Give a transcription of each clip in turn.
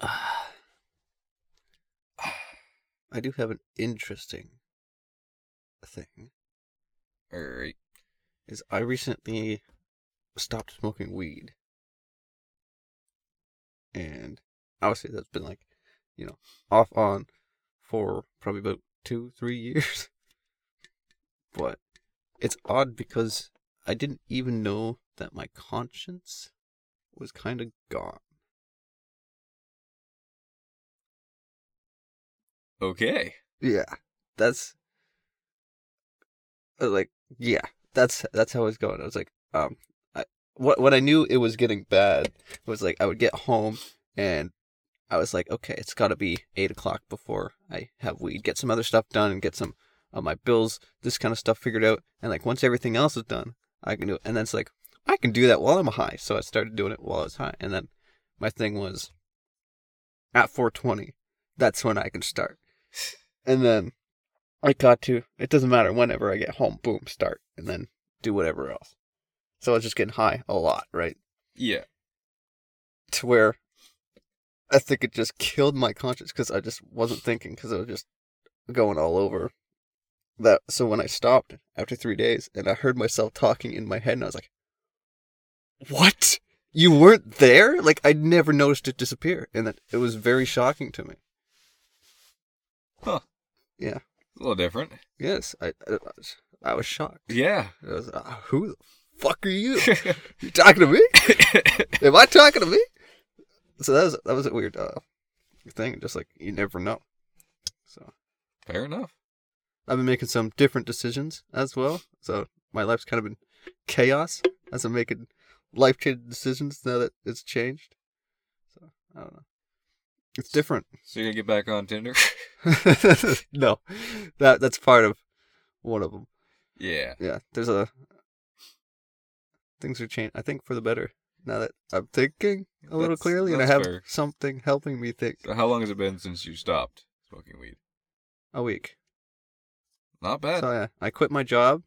I do have an interesting thing. All right. Is I recently stopped smoking weed, and obviously that's been like, you know, off on for probably about two, three years. but it's odd because I didn't even know that my conscience was kind of gone. Okay. Yeah, that's uh, like yeah, that's that's how it's going. I was like, um, I what when I knew it was getting bad was like I would get home and I was like, okay, it's got to be eight o'clock before I have weed. Get some other stuff done and get some of my bills, this kind of stuff figured out. And like once everything else is done, I can do it. And then it's like I can do that while I'm high. So I started doing it while I was high. And then my thing was at 420, that's when I can start. And then I got to, it doesn't matter whenever I get home, boom, start, and then do whatever else. So I was just getting high a lot, right? Yeah. To where I think it just killed my conscience because I just wasn't thinking because I was just going all over that. So when I stopped after three days and I heard myself talking in my head, and I was like, what? You weren't there? Like, I never noticed it disappear. And that it was very shocking to me. Huh. Yeah. A little different. Yes, I, I, was, I was shocked. Yeah. I was, uh, who the fuck are you? you talking to me? Am I talking to me? So that was that was a weird uh, thing. Just like you never know. So Fair enough. I've been making some different decisions as well. So my life's kind of been chaos as I'm making life changing decisions now that it's changed. So I don't know. It's different. So you're gonna get back on Tinder? no, that that's part of one of them. yeah. Yeah, there's a things are changing. I think for the better now that I'm thinking a little That's- clearly, and I have fair. something helping me think. So how long has it been since you stopped smoking weed? A week. Not bad. So yeah, I quit my job.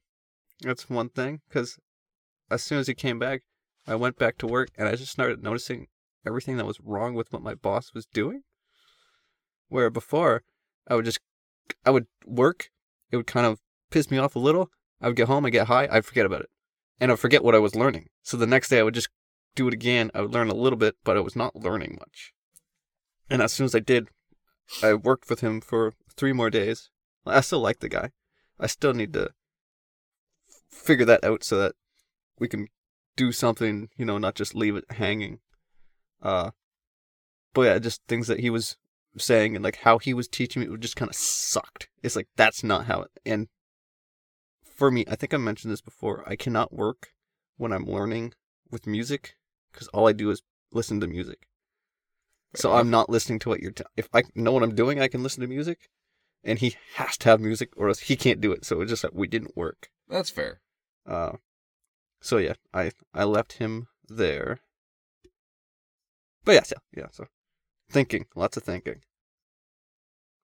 That's one thing because as soon as he came back, I went back to work and I just started noticing everything that was wrong with what my boss was doing. Where before, I would just I would work, it would kind of piss me off a little. I would get home, I get high, I'd forget about it, and I'd forget what I was learning. So the next day, I would just do it again. I would learn a little bit, but I was not learning much. And as soon as I did, I worked with him for three more days. I still like the guy. I still need to figure that out so that we can do something, you know, not just leave it hanging. Uh, but yeah, just things that he was saying and like how he was teaching me it just kind of sucked. It's like that's not how it. And for me, I think I mentioned this before. I cannot work when I'm learning with music because all I do is listen to music. So I'm not listening to what you're. T- if I know what I'm doing, I can listen to music, and he has to have music, or else he can't do it. So it's just that we didn't work. That's fair. Uh, so yeah, I I left him there. But yeah, so yeah, so thinking, lots of thinking,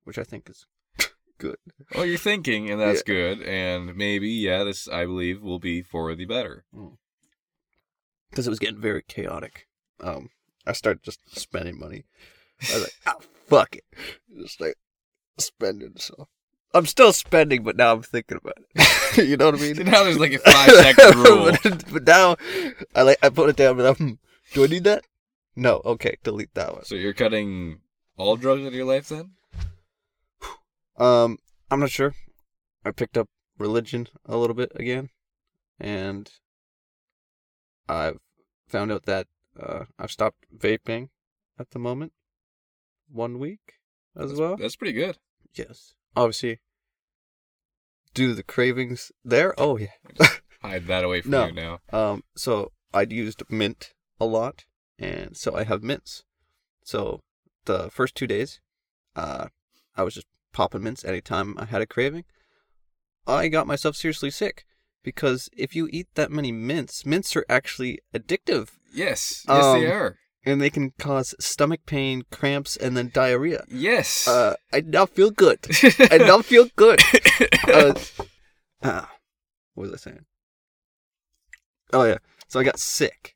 which I think is good. Well, you're thinking, and that's good. And maybe, yeah, this I believe will be for the better. because it was getting very chaotic. Um, I started just spending money. I was like, ah, fuck it, just like spending. So I'm still spending, but now I'm thinking about it. you know what I mean? So now there's like a five second rule. but, but now I like I put it down, but I'm, hmm, do I need that? No. Okay, delete that one. So you're cutting all drugs out of your life then? Um, I'm not sure. I picked up religion a little bit again, and I've found out that uh, I've stopped vaping at the moment. One week as That's- well. That's pretty good. Yes, obviously. Do the cravings there. Oh yeah. Hide that away from No. you now. Um, so I'd used mint a lot, and so I have mints. So the first two days, uh, I was just popping mints anytime I had a craving. I got myself seriously sick because if you eat that many mints, mints are actually addictive, Yes. Yes, they Um, are. and they can cause stomach pain, cramps, and then diarrhea. Yes. Uh, I now feel good. I now feel good. Uh, ah, what was I saying? Oh yeah, so I got sick.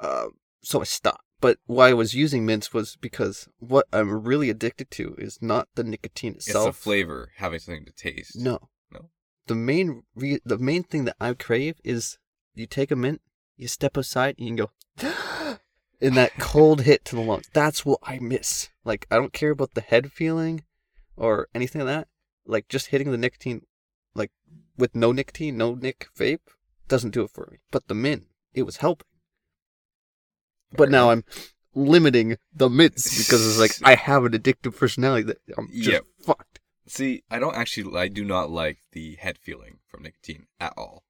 Uh, so I stopped. But why I was using mints was because what I'm really addicted to is not the nicotine itself. It's the flavor, having something to taste. No. No? The main re- the main thing that I crave is you take a mint, you step aside, and you go, in that cold hit to the lungs. That's what I miss. Like I don't care about the head feeling, or anything like that. Like just hitting the nicotine, like with no nicotine, no nick vape, doesn't do it for me. But the mint, it was helping. But now I'm limiting the mints because it's like I have an addictive personality that I'm just Yep. fucked. See, I don't actually, I do not like the head feeling from nicotine at all.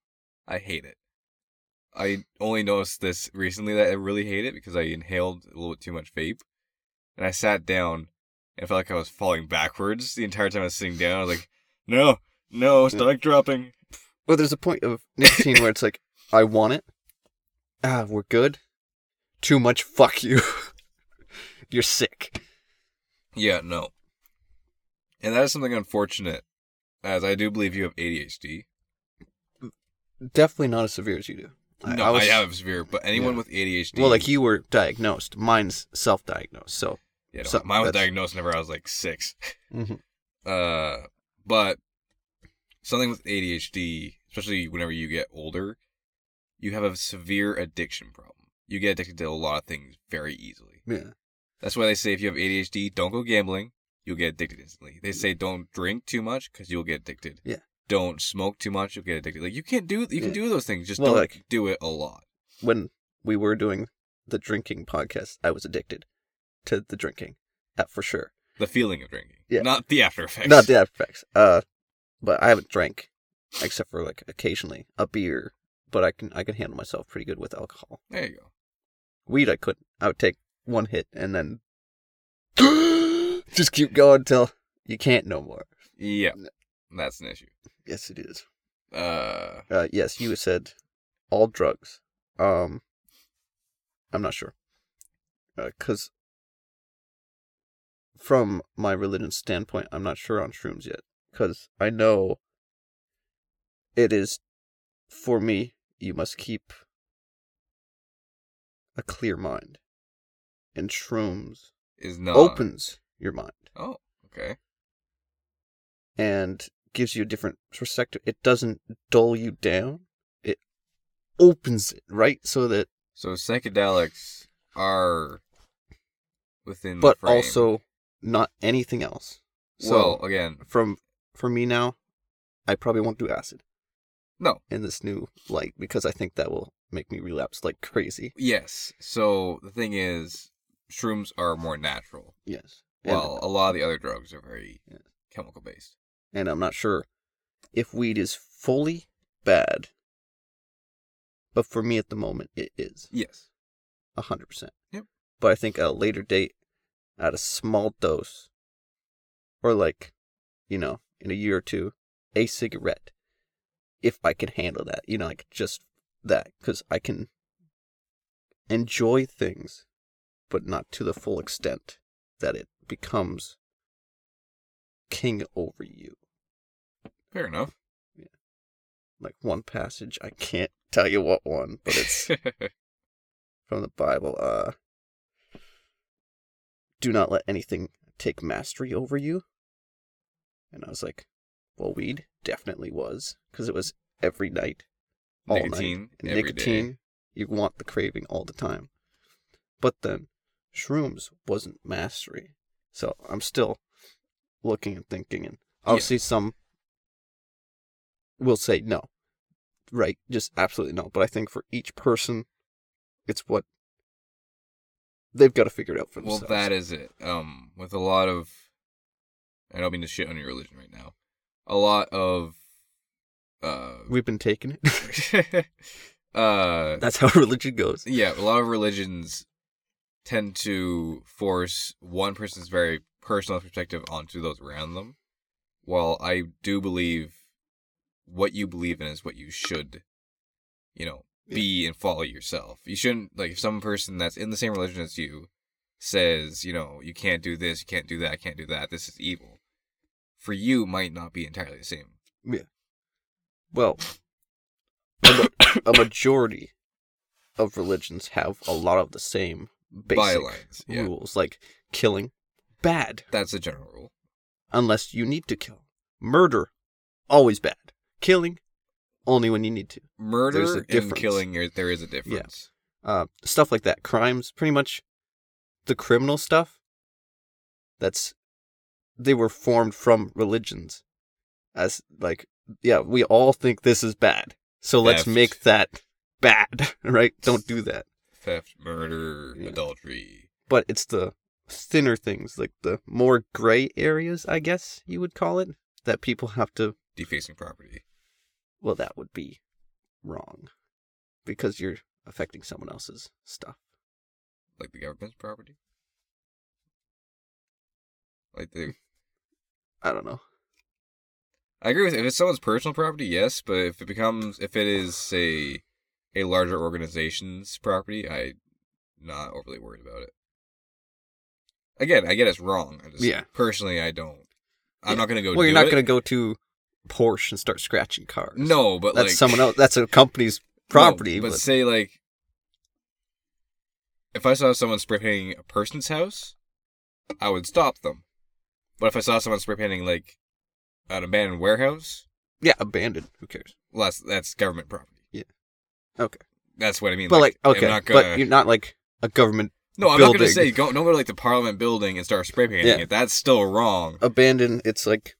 I hate it. I only noticed this recently that I really hate it because I inhaled a little bit too much vape. And I sat down and felt like I was falling backwards the entire time I was sitting down. I was like, no, no, stomach dropping. Well, there's a point of nicotine where it's like, I want it. Ah, we're good. Too much, fuck you. You're sick. Yeah, no. And that is something unfortunate, as I do believe you have ADHD. Definitely not as severe as you do. no, I, was- have severe, but anyone Yeah. with ADHD. Well, like you were diagnosed. Mine's self-diagnosed. So, Yeah, no, so mine was that's- diagnosed whenever I was like six. Mhm. Uh, but something with ADHD, especially whenever you get older, you have a severe addiction problem. You get addicted to a lot of things very easily. yeah. That's why they say if you have ADHD, don't go gambling. You'll get addicted instantly. They say don't drink too much because you'll get addicted. Yeah. Don't smoke too much. You'll get addicted. Like you can't do you can do those things. Just Well, don't like- do it a lot. When we were doing the drinking podcast, I was addicted to the drinking, that for sure. The feeling of drinking, Yeah. not the after effects. Not the after effects. Uh, but I haven't drank, except for like occasionally a beer. But I can I can handle myself pretty good with alcohol. There you go. Weed, I couldn't. I would take one hit and then just keep going till you can't no more. Yeah, that's an issue. Yes, it is. Uh, Uh, yes, you said all drugs. Um, I'm not sure. Because from my religion standpoint, I'm not sure on shrooms yet. Because I know it is, for me, you must keep a clear mind. And shrooms is not opens your mind Oh, okay. and gives you a different perspective. It doesn't dull you down. It opens it, right? So that So psychedelics are within, but also not anything else. So well, again, from for me now, I probably won't do acid no, in this new light because I think that will make me relapse like crazy. yes. So the thing is, shrooms are more natural. Yes. Well, a lot of the other drugs are very Yeah. chemical based. and I'm not sure if weed is fully bad. But for me at the moment it is. Yes. A hundred percent. Yep. But I think at a later date, at a small dose, or like, you know, in a year or two, a cigarette, if I can handle that, you know, like just that, because I can enjoy things, but not to the full extent that it becomes king over you. Fair enough. Yeah. Like one passage, I can't tell you what one, but it's from the Bible. Uh, do not let anything take mastery over you. And I was like, well, weed definitely was because it was every night, all Nicotine night. Every day. nicotine, you want the craving all the time. But then, shrooms wasn't mastery, so I'm still looking and thinking, and obviously some will say no, right? Just absolutely no. But I think for each person, it's what they've got to figure it out for themselves. well, that is it. Um, with a lot of, I don't mean to shit on your religion right now. A lot of, uh, We've been taking it. uh, That's how religion goes. yeah, a lot of religions tend to force one person's very personal perspective onto those around them. While I do believe what you believe in is what you should, you know, be and follow yourself. You shouldn't like if some person that's in the same religion as you says, you know, you can't do this, you can't do that, can't do that. This is evil. For you, might not be entirely the same. Well, a, a majority of religions have a lot of the same basic. Yeah, rules like killing bad that's a general rule. unless you need to kill. Murder always bad. Killing only when you need to. Murder There's a and difference. killing, there- there is a difference. Uh, stuff like that. Crimes, pretty much the criminal stuff. That's they were formed from religions, as like yeah, we all think this is bad, so let's Theft. make that bad, right? Don't do that. Theft, murder, Yeah. adultery. But it's the thinner things, like the more gray areas, I guess you would call it, that people have to defacing property. well, that would be wrong because you're affecting someone else's stuff. like the government's property. Like the, I don't know. I agree with it. if it's someone's personal property, yes, but if it becomes if it is say a larger organization's property, I'm not overly worried about it. Again, I get it's wrong. I just Yeah. personally I don't. I'm Yeah. not gonna go. well, you're not it. going to go to Porsche and start scratching cars. No, but that's like someone else. That's a company's No, property. but, but say like, if I saw someone spray painting a person's house, I would stop them. But if I saw someone spray painting like an abandoned warehouse, yeah, abandoned. Who cares? well, that's that's government property. Yeah. Okay, That's what I mean. but like, I'm okay, gonna, but you're not like a government no, I'm not gonna say go don't go to like the Parliament building and start spray painting Yeah. it. That's still wrong. abandoned. It's like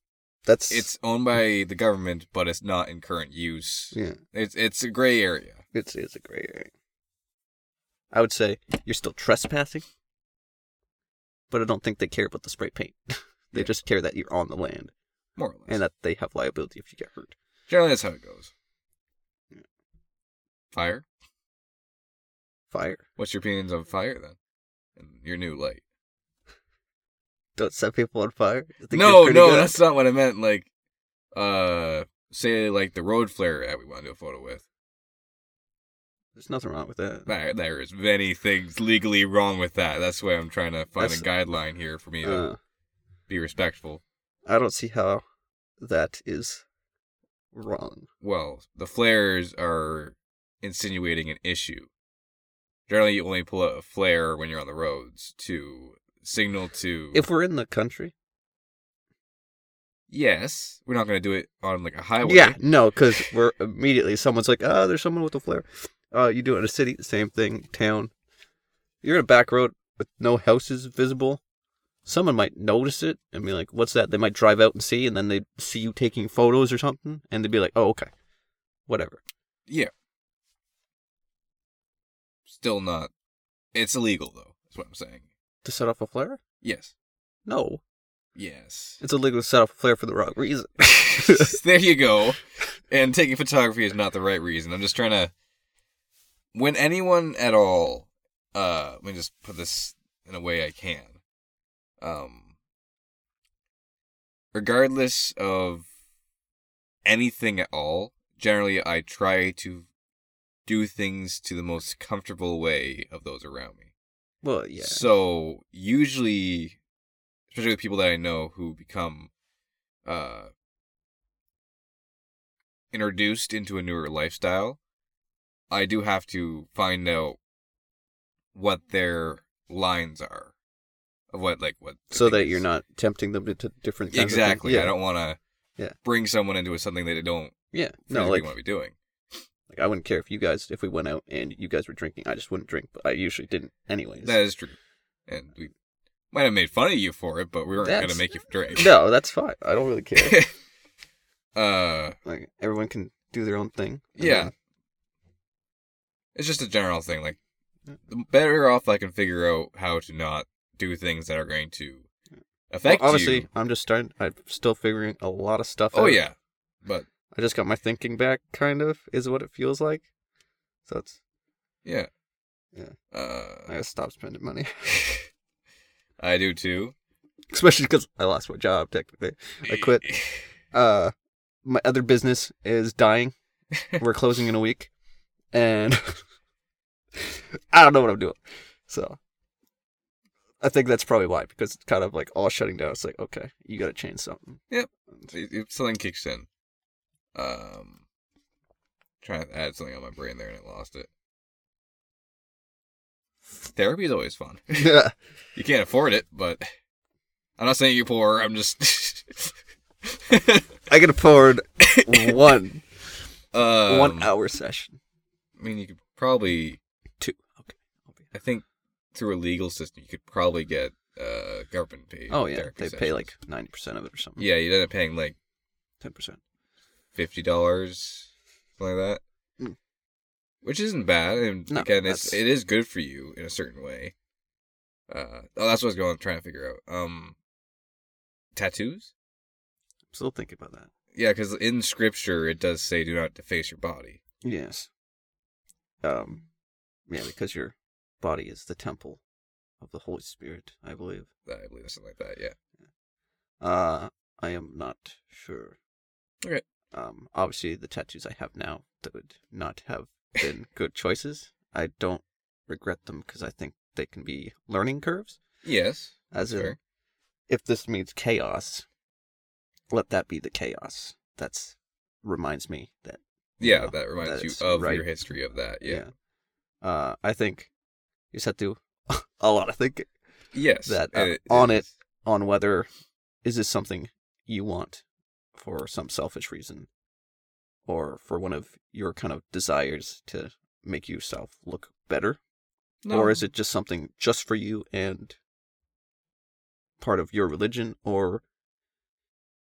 that's It's owned by the government, but it's not in current use. yeah. It's it's a gray area. It's it's a gray area. I would say you're still trespassing, but I don't think they care about the spray paint. they Yeah. just care that you're on the land More or less. and that they have liability if you get hurt. Generally, that's how it goes. Yeah. Fire. Fire. What's your opinions on fire then? And your new light. Don't set people on fire. No, no, good. that's not what I meant. Like, uh, say like the road flare that we want to do a photo with. There's nothing wrong with that. There, there is many things legally wrong with that. That's why I'm trying to find That's- a guideline here for me to Uh, be respectful. I don't see how that is wrong. Well, the flares are insinuating an issue. Generally, you only pull out a flare when you're on the roads to signal to. If we're in the country, yes, we're not going to do it on like a highway. yeah, no, because we're immediately someone's like, "Oh, there's someone with a flare." Uh, you do it in a city, same thing. Town, you're in a back road with no houses visible. Someone might notice it and be like, "What's that?" They might drive out and see, and then they see you taking photos or something, and they'd be like, "Oh, okay, whatever." Yeah. Still not. It's illegal though. That's what I'm saying. To set off a flare? Yes. No, Yes. it's illegal to set off a flare for the wrong reason. there you go. And taking photography is not the right reason. I'm just trying to. When anyone at all, uh, let me just put this in a way I can. Um, regardless of anything at all, generally I try to do things to the most comfortable way of those around me. well, yeah, So usually, especially with people that I know who become uh, introduced into a newer lifestyle, I do have to find out what their lines are what like what. so that is. you're not tempting them into different kinds of things. exactly. Yeah. I don't want to Yeah. bring someone into something that they don't Yeah, no like want to be doing. Like I wouldn't care if you guys if we went out and you guys were drinking. I just wouldn't drink, but I usually didn't anyways. That is true, and we might have made fun of you for it, but we weren't going to make you drink. no, that's fine. I don't really care. uh. like everyone can do their own thing. Yeah. then- It's just a general thing. Like, the better off I can figure out how to not do things that are going to affect Well, honestly, you. I'm just starting. I'm still figuring a lot of stuff. Oh out. yeah, but I just got my thinking back. Kind of is what it feels like. So it's yeah, Yeah. I Uh, gotta stop spending money, I do too. especially because I lost my job. Technically, I quit. Uh, my other business is dying. We're closing in a week, and I don't know what I'm doing. So I think that's probably why, because it's kind of like all shutting down. It's like, okay, you got to change something. Yep. if something kicks in, um, trying to add something on my brain there and it lost it. Therapy is always fun. Yeah. You can't afford it, but I'm not saying you're poor. I'm just I can afford one um, one hour session. I mean, you could probably. Two. Okay. I think through a legal system, you could probably get uh government paid. Oh yeah, they pay like ninety percent of it or something. Yeah, you'd end up paying like ten percent. fifty dollars, something like that. Mm. Which isn't bad. And No, again, it's it is good for you in a certain way. Uh, oh, that's what I was going trying to figure out. Um, tattoos. I'm Still thinking about that. Yeah, because in scripture it does say do not deface your body. Yes. Um, yeah, because your body is the temple of the Holy Spirit, I believe. I believe something like that. Yeah. Uh, I am not sure. Okay. Um, obviously the tattoos I have now that would not have been good choices. I don't regret them because I think they can be learning curves. Yes. As in, fair. if this means chaos, let that be the chaos. That's reminds me that Yeah, know, that reminds you of right. your history of that. Yeah. Uh, I think you just have to a lot of thinking Yes. That, uh, and on it on whether is this something you want for some selfish reason or for one of your kind of desires to make yourself look better No. or is it just something just for you and part of your religion or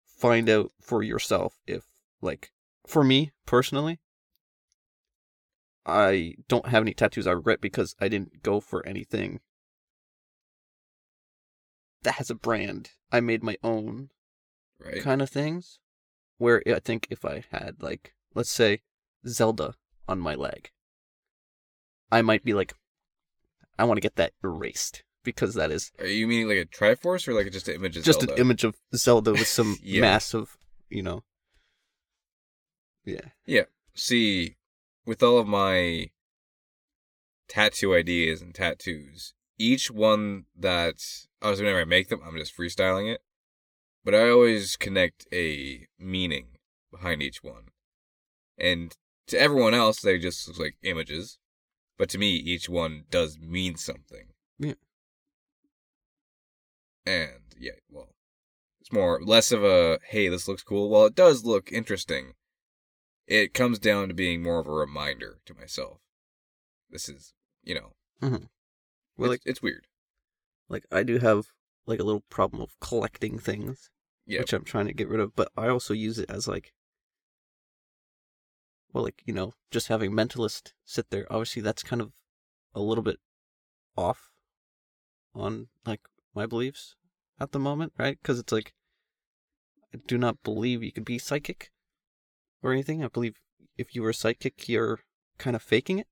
find out for yourself if like for me personally I don't have any tattoos I regret because I didn't go for anything that has a brand. I made my own right? kind of things where I think if I had like let's say Zelda on my leg I might be like I want to get that erased because that is Are you meaning like a Triforce or like just an image of just Zelda? an image of Zelda with some Yeah. massive, you know. Yeah. Yeah. See, with all of my tattoo ideas and tattoos, each one that obviously whenever I make them, I'm just freestyling it. But I always connect a meaning behind each one. And to everyone else, they just look like images. But to me, each one does mean something. Yeah. And yeah, well, it's more less of a hey, this looks cool. While it does look interesting, it comes down to being more of a reminder to myself. This is, you know, mm-hmm. Well, it's, it's weird. like I do have like a little problem of collecting things, Yeah, which I'm trying to get rid of, but I also use it as like well, like, you know, just having mentalist sit there. Obviously that's kind of a little bit off on like my beliefs at the moment, right? Cuz it's like I do not believe you could be psychic or anything. I believe if you were psychic, you're kind of faking it.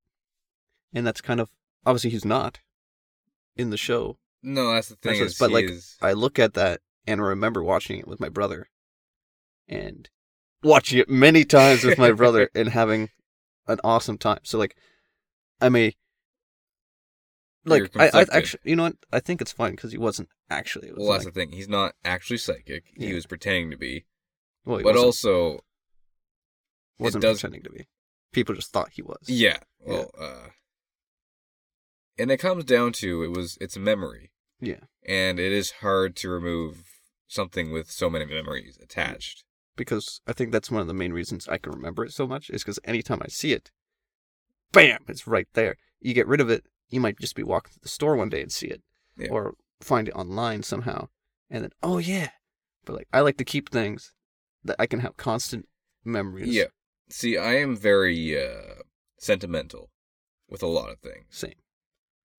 And that's kind of obviously he's not in the show. no, that's the thing. That's Is but, like, is- I look at that and remember watching it with my brother and watching it many times with my brother and having an awesome time. So like I may You're like I, I actually you know what I think it's fine because he wasn't actually it was well, that's the thing. He's not actually psychic. He was pretending to be, well, but wasn't, also, wasn't does- pretending to be. People just thought he was. yeah. Yeah. Well, uh, and it comes down to it was it's a memory. Yeah. and it is hard to remove something with so many memories attached. Because I think that's one of the main reasons I can remember it so much is because anytime I see it, bam, it's right there. You get rid of it, you might just be walking to the store one day and see it, Yeah. or find it online somehow, and then oh yeah. But like I like to keep things that I can have constant memories. Yeah. See, I am very uh, sentimental with a lot of things. Same.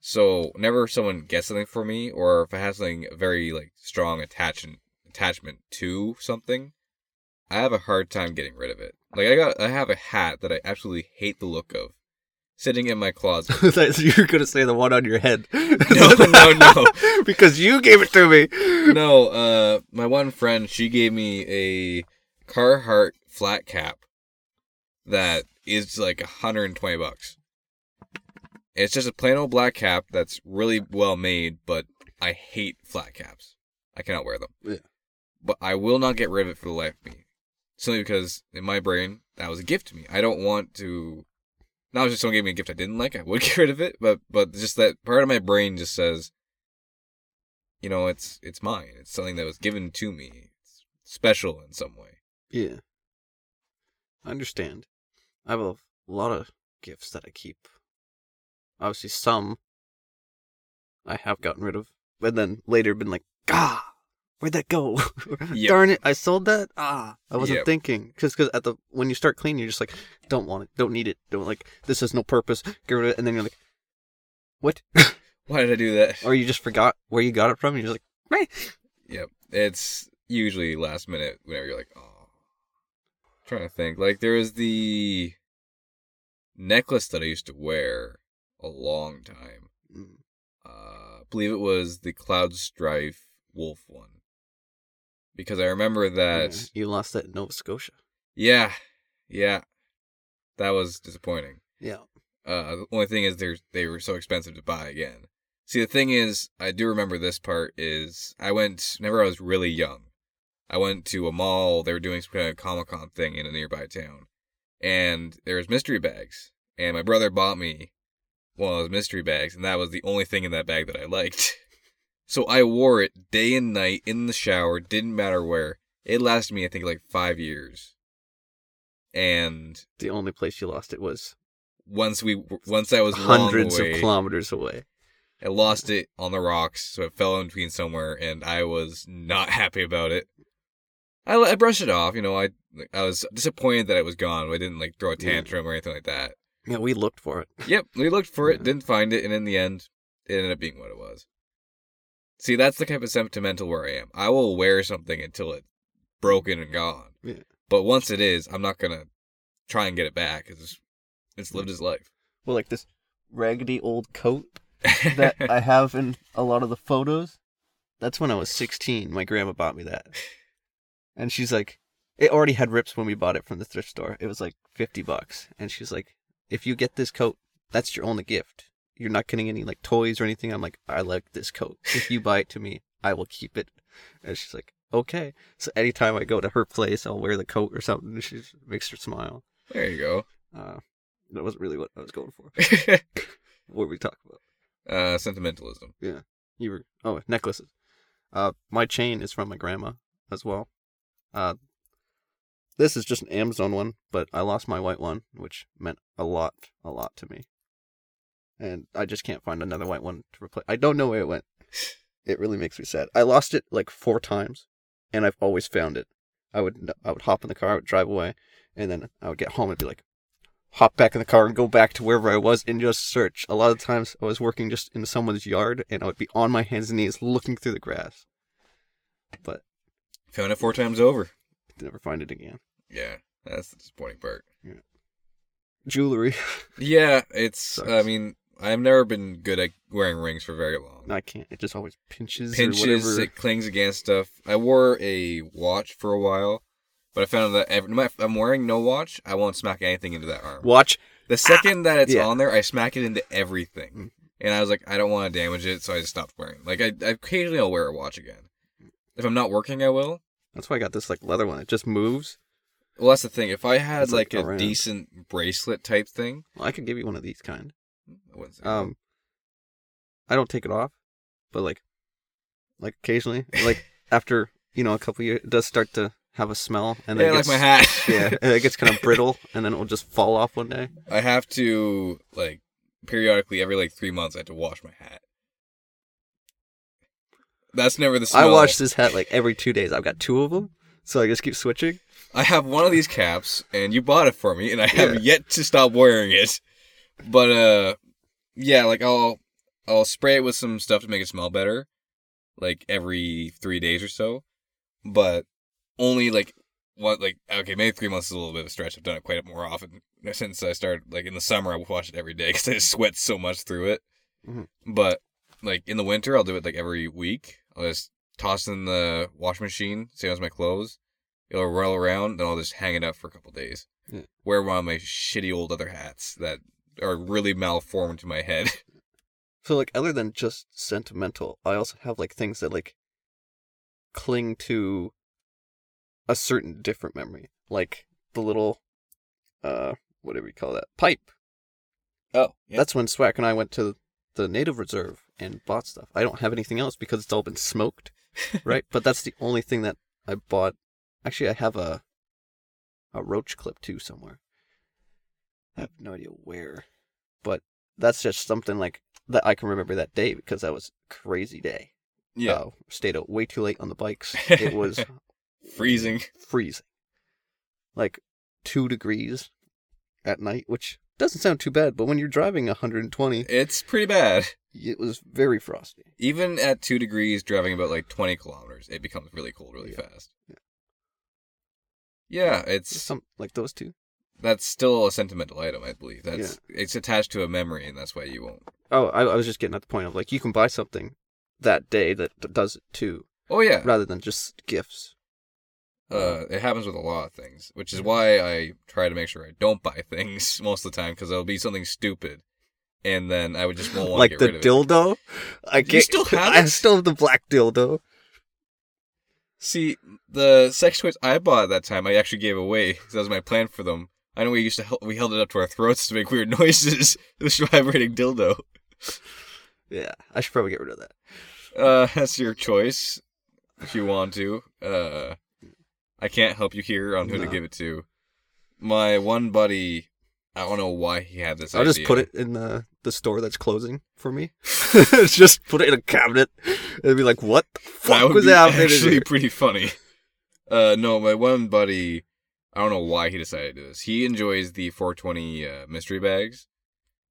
So whenever someone gets something for me, or if I have something very like strong attachment attachment to something, I have a hard time getting rid of it. Like I got, I have a hat that I absolutely hate the look of, sitting in my closet. You're gonna say the one on your head. No, no, no. because you gave it to me. no, uh, my one friend, she gave me a Carhartt flat cap that is like 120 bucks. It's just a plain old black cap that's really well made, but I hate flat caps. I cannot wear them. Yeah. But I will not get rid of it for the life of me. Simply because in my brain, that was a gift to me. I don't want to not just someone gave me a gift I didn't like, I would get rid of it. But but just that part of my brain just says, you know, it's it's mine. It's something that was given to me. It's special in some way. Yeah. I understand. I have a lot of gifts that I keep. Obviously, some I have gotten rid of, but then later been like, ah, where'd that go? Yep. Darn it, I sold that. Ah, I wasn't Yep. thinking because because at the when you start cleaning, you're just like, don't want it, don't need it, don't like this has no purpose. Get rid of it, and then you're like, what? Why did I do that? or you just forgot where you got it from. And you're just like, meh. Yep. It's usually last minute whenever you're like, oh. Trying to think. Like there was the necklace that I used to wear a long time. Mm. Uh, I believe it was the Cloud Strife Wolf one. Because I remember that. You lost that in Nova Scotia. Yeah, yeah, that was disappointing. Yeah. Uh, the only thing is, they're they were so expensive to buy again. See, the thing is, I do remember this part is I went whenever I was really young. I went to a mall. They were doing some kind of Comic Con thing in a nearby town, and there was mystery bags. And my brother bought me one of those mystery bags, and that was the only thing in that bag that I liked. So I wore it day and night in the shower. Didn't matter where. It lasted me, I think, like five years. And The only place you lost it was once we once I was hundreds away, of kilometers away. I lost it on the rocks, so it fell in between somewhere, and I was not happy about it. I, I brushed it off, you know. I I was disappointed that it was gone. But I didn't like throw a tantrum or anything like that. Yeah, we looked for it. Yep, we looked for it, didn't find it, and in the end, it ended up being what it was. See, that's the type of sentimental where I am. I will wear something until it's broken and gone. Yeah. But once it is, I'm not gonna try and get it back because it's lived its life. Well, like this raggedy old coat that I have in a lot of the photos. That's when I was 16. My grandma bought me that. And she's like, it already had rips when we bought it from the thrift store. It was like 50 bucks. And she's like, if you get this coat, that's your only gift. You're not getting any like toys or anything. I'm like, I like this coat. If you buy it to me, I will keep it. And she's like, okay. So anytime I go to her place, I'll wear the coat or something. And she makes her smile. there you go. Uh, that wasn't really what I was going for. What were we talking about? uh, sentimentalism. Yeah. You were oh necklaces. Uh, my chain is from my grandma as well. Uh, this is just an Amazon one, but I lost my white one, which meant a lot, a lot to me. And I just can't find another white one to replace. I don't know where it went. It really makes me sad. I lost it like four times, and I've always found it. I would I would hop in the car, I would drive away, and then I would get home and be like, hop back in the car and go back to wherever I was and just search. A lot of times I was working just in someone's yard, and I would be on my hands and knees looking through the grass, but Found it four times over. never find it again. Yeah, that's the disappointing part. Jewelry, Yeah, it's. Sucks. I mean, I've never been good at wearing rings for very long. I can't. It just always pinches. or Pinches, whatever. it clings against stuff. I wore a watch for a while, but I found that every, no I'm wearing no watch, I won't smack anything into that arm. Watch. The second that it's Yeah. on there, I smack it into everything. Mm. And I was like, I don't want to damage it, so I just stopped wearing. Like, I, I occasionally I'll wear a watch again. If I'm not working, I will. That's why I got this like leather one. It just moves. Well, that's the thing. If I had It's, like, like, a around. decent bracelet type thing, Well, I could give you one of these kind. I wouldn't say Um, I don't take it off, but like, like occasionally, like after you know a couple years, it does start to have a smell, and then yeah, it like gets, my hat. yeah, and it gets kind of brittle, and then it will just fall off one day. I have to like periodically every like three months. I have to wash my hat. That's never the smell. I wash this hat like every two days. I've got two of them, so I just keep switching. I have one of these caps, and you bought it for me, and I have Yeah. yet to stop wearing it. But uh, yeah, like I'll I'll spray it with some stuff to make it smell better, like every three days or so. But only like what like okay, maybe three months is a little bit of a stretch. I've done it quite more often since I started. Like in the summer, I wash it every day because I just sweat so much through it. Mhm. But like in the winter, I'll do it like every week. I'll just toss it in the washing machine, same as my clothes. It'll roll around, then I'll just hang it up for a couple days. Yeah. Wear one of my shitty old other hats that are really malformed to my head. So like, other than just sentimental, I also have like things that like cling to a certain different memory, like the little, uh, whatever you call that pipe Oh, yeah. That's when Swack and I went to the native reserve and bought stuff. I don't have anything else because it's all been smoked, right? but that's the only thing that I bought. Actually, I have a a roach clip too somewhere. I have no idea where, but that's just something like that I can remember that day because that was a crazy day. yeah. Uh, stayed out way too late on the bikes. It was Freezing. freezing, like two degrees at night, which doesn't sound too bad. But when you're driving 120, It's pretty bad. it was very frosty. Even at two degrees, driving about like 20 kilometers, it becomes really cold really Yeah. fast. Yeah, Just it's Some like those two. that's still a sentimental item, I believe. That's it's attached to a memory, and that's why you won't. Oh, I, I was just getting at the point of like you can buy something that day that d- does it too, Oh yeah, rather than just gifts. Uh, it happens with a lot of things, which is why I try to make sure I don't buy things most of the time because it'll be something stupid, and then I would just won't want like to get the rid of it. dildo. I You get, still have I still have the black dildo. See, the sex toys I bought at that time, I actually gave away because that was my plan for them. I know we used to hel- we held it up to our throats to make weird noises. this vibrating dildo. Yeah, I should probably get rid of that. Uh, that's your choice if you want to. Uh, I can't help you here on who to give it to. My one buddy, I don't know why he had this. I'll idea. just put it in the the store that's closing for me. just put it in a cabinet and be like, "What the That fuck would was happening?" actually here?" pretty funny. Uh, no, my one buddy, I don't know why he decided to do this. He enjoys the 420 uh, mystery bags,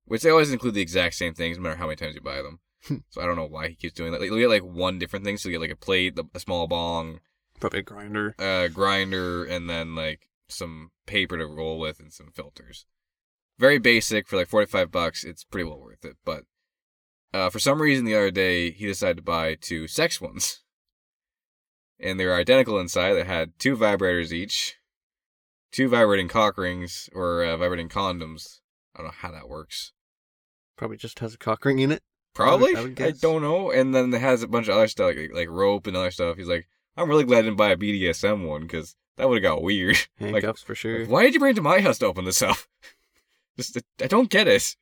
which they always include the exact same things, no matter how many times you buy them. so I don't know why he keeps doing that. Like, you get like one different thing, so you get like a plate, a small bong, Probably a grinder. a grinder, and then like some paper to roll with and some filters. Very basic for like 45 bucks. It's pretty well worth it. But uh, for some reason, the other day, he decided to buy two sex ones. And they were identical inside. They had two vibrators each, two vibrating cock rings or uh, vibrating condoms. I don't know how that works. Probably just has a cock ring in it. Probably. I I, guess. don't know. And then it has a bunch of other stuff, like, like rope and other stuff. He's like, I'm really glad I didn't buy a BDSM one because that would have got weird. Handcuffs for sure. Like, why did you bring it to my house to open this up? Just, I don't get it.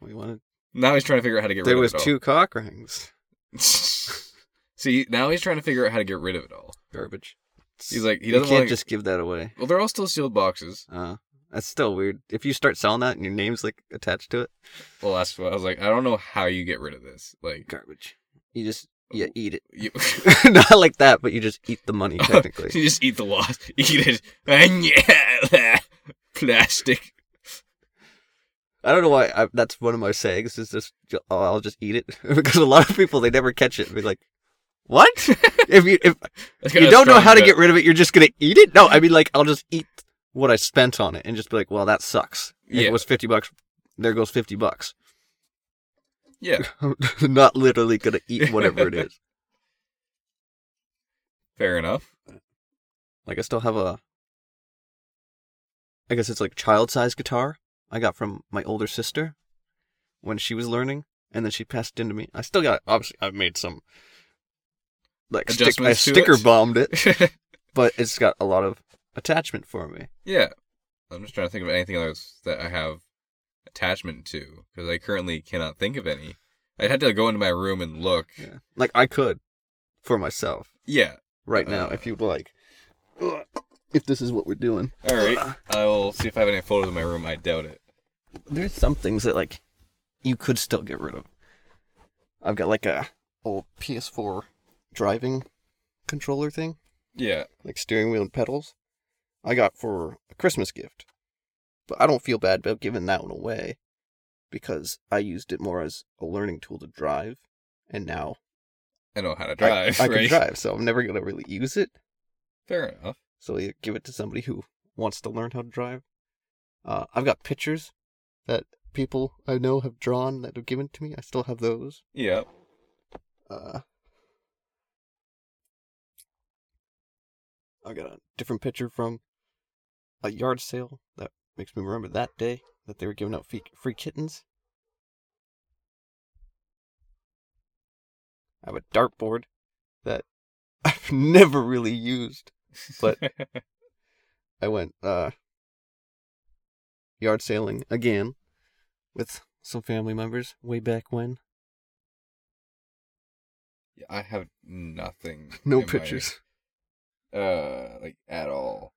we wanted. Now he's trying to figure out how to get There rid of it There was two cock rings. See, now he's trying to figure out how to get rid of it all. Garbage. He's like, he doesn't can't want to. just give that away. Well, they're all still sealed boxes. Uh, that's still weird. If you start selling that and your name's like attached to it, Well, that's what I was like. I don't know how you get rid of this. Like, garbage. You just you eat it. you, Not like that, but you just eat the money oh, technically. you just eat the loss, eat it, and yeah, plastic. I don't know why. I, that's one of my sayings. Is just oh, I'll just eat it because a lot of people they never catch it. Be like, what? if you if you don't know how to get rid of it, you're just gonna eat it. No, I mean like I'll just eat what I spent on it and just be like, well, that sucks. Yeah. it was fifty bucks, there goes fifty bucks. Yeah, Not literally gonna eat whatever it is. fair enough. Like I still have a. I guess it's like child size guitar I got from my older sister when she was learning, and then she passed it into me. I still got obviously I've made some like stick, I sticker it? bombed it, but it's got a lot of attachment for me. yeah, I'm just trying to think of anything else that I have attachment to because I currently cannot think of any. I'd have to go into my room and look. Yeah, like I could for myself Yeah. right now Uh. if you'd like. If this is what we're doing, All right. I will see if I have any photos in my room. I doubt it. there's some things that like you could still get rid of. I've got like a old PS4 driving controller thing, Yeah. like steering wheel and pedals. I got for a Christmas gift, but I don't feel bad about giving that one away because I used it more as a learning tool to drive, and now I know how to I- drive. I, right? can drive, so I'm never gonna really use it. Fair enough. So you give it to somebody who wants to learn how to drive. Uh, I've got pictures that people I know have drawn that have given to me. I still have those. Yeah. Uh, I got a different picture from a yard sale that makes me remember that day that they were giving out free, kittens. I have a dartboard that I've never really used. But- I went uh yard sailing again with some family members way back when. Yeah, I have nothing. No in my- pictures. uh, like at all.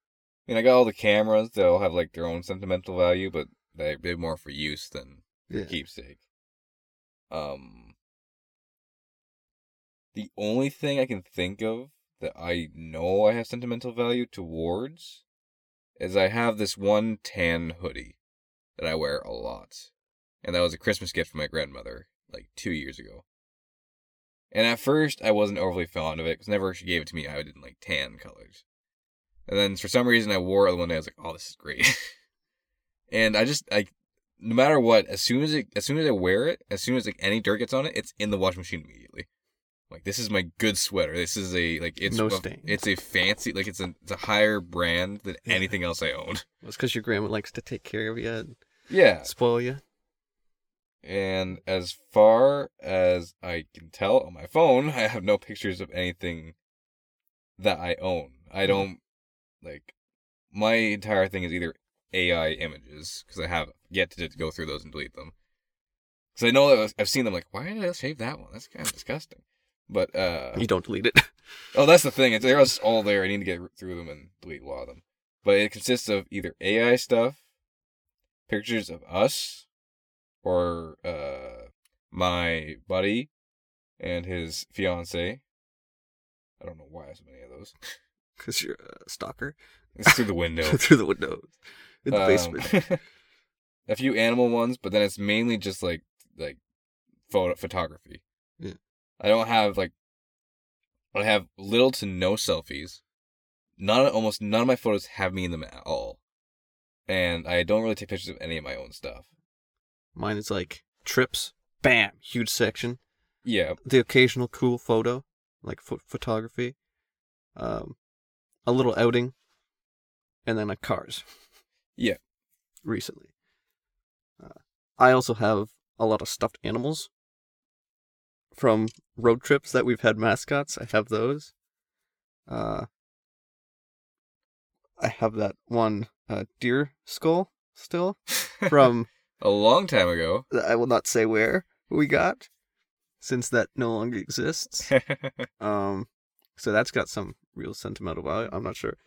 I mean, I got all the cameras. They all have like their own sentimental value, but they- they're more for use than Yeah. keepsake. Um, the only thing I can think of that I know I have sentimental value towards is I have this one tan hoodie that I wear a lot. And that was a Christmas gift from my grandmother like two years ago. And at first, I wasn't overly fond of it because never she gave it to me, I didn't like tan colors. And then for some reason, I wore it one day. I was like, "Oh, this is great." and I just like, no matter what, as soon as it, as soon as I wear it, as soon as like any dirt gets on it, it's in the washing machine immediately. Like this is my good sweater. This is a like it's No a, stains. it's a fancy like it's a it's a higher brand than Yeah. anything else I own. It's because your grandma likes to take care of you and Yeah. spoil you. And as far as I can tell on my phone, I have no pictures of anything that I own. I mm-hmm. don't like my entire thing is either AI images because I have yet to go through those and delete them. Because I know that I've seen them like, why did I save that one? That's kind of disgusting. But uh, You don't delete it. oh, that's the thing. It's they're all there. I need to get through them and delete a lot of them. But it consists of either AI stuff, pictures of us, or uh, my buddy and his fiance. I don't know why I have so many of those. Because you're a stalker. It's through the window. Through the window, In the Um, basement. a few animal ones, but then it's mainly just like like photo photography. Yeah. I don't have like I have little to no selfies. None almost none of my photos have me in them at all. And I don't really take pictures of any of my own stuff. Mine is like trips. Bam. Huge section. Yeah. The occasional cool photo, like pho- photography. Um, a little outing. And then a cars. Yeah. Recently. Uh, I also have a lot of stuffed animals from road trips that we've had mascots. I have those. Uh, I have that one uh, deer skull still from a long time ago. I will not say where we got, since that no longer exists. Um, so that's got some real sentimental value. I'm not sure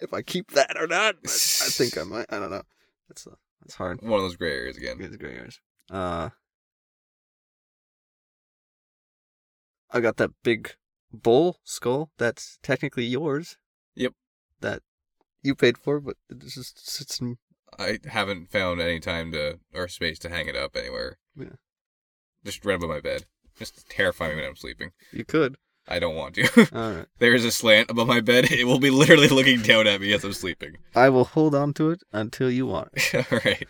if I keep that or not, I think I might. I don't know. That's uh, that's hard. One of those gray areas again. It's gray hairs. Uh, I got that big bull skull. That's technically yours. Yep. That you paid for, but it just sits in. I haven't found any time to or space to hang it up anywhere. Yeah. Just right above my bed. Just terrifying me when I'm sleeping. You could. I don't want to. All right. there is a slant above my bed. It will be literally looking down at me as I'm sleeping. I will hold on to it until you want it. All right.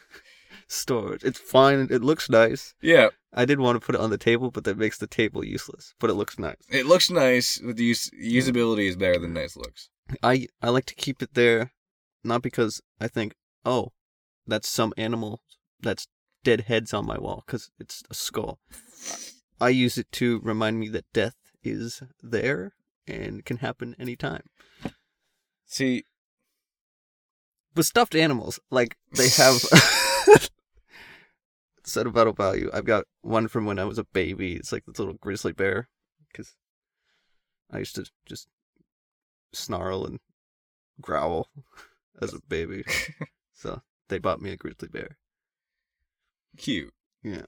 Storage. It's fine. It looks nice. Yeah, I did want to put it on the table, but that makes the table useless. But it looks nice. it looks nice. But the use- usability is better than nice looks. I I like to keep it there, not because I think, oh, that's some animal that's dead heads on my wall, because it's a skull. I use it to remind me that death is there and can happen anytime. See, With stuffed animals, like they have sentimental value. I've got one from when I was a baby. It's like this little grizzly bear, because I used to just snarl and growl as a baby. So they bought me a grizzly bear. cute. Yeah.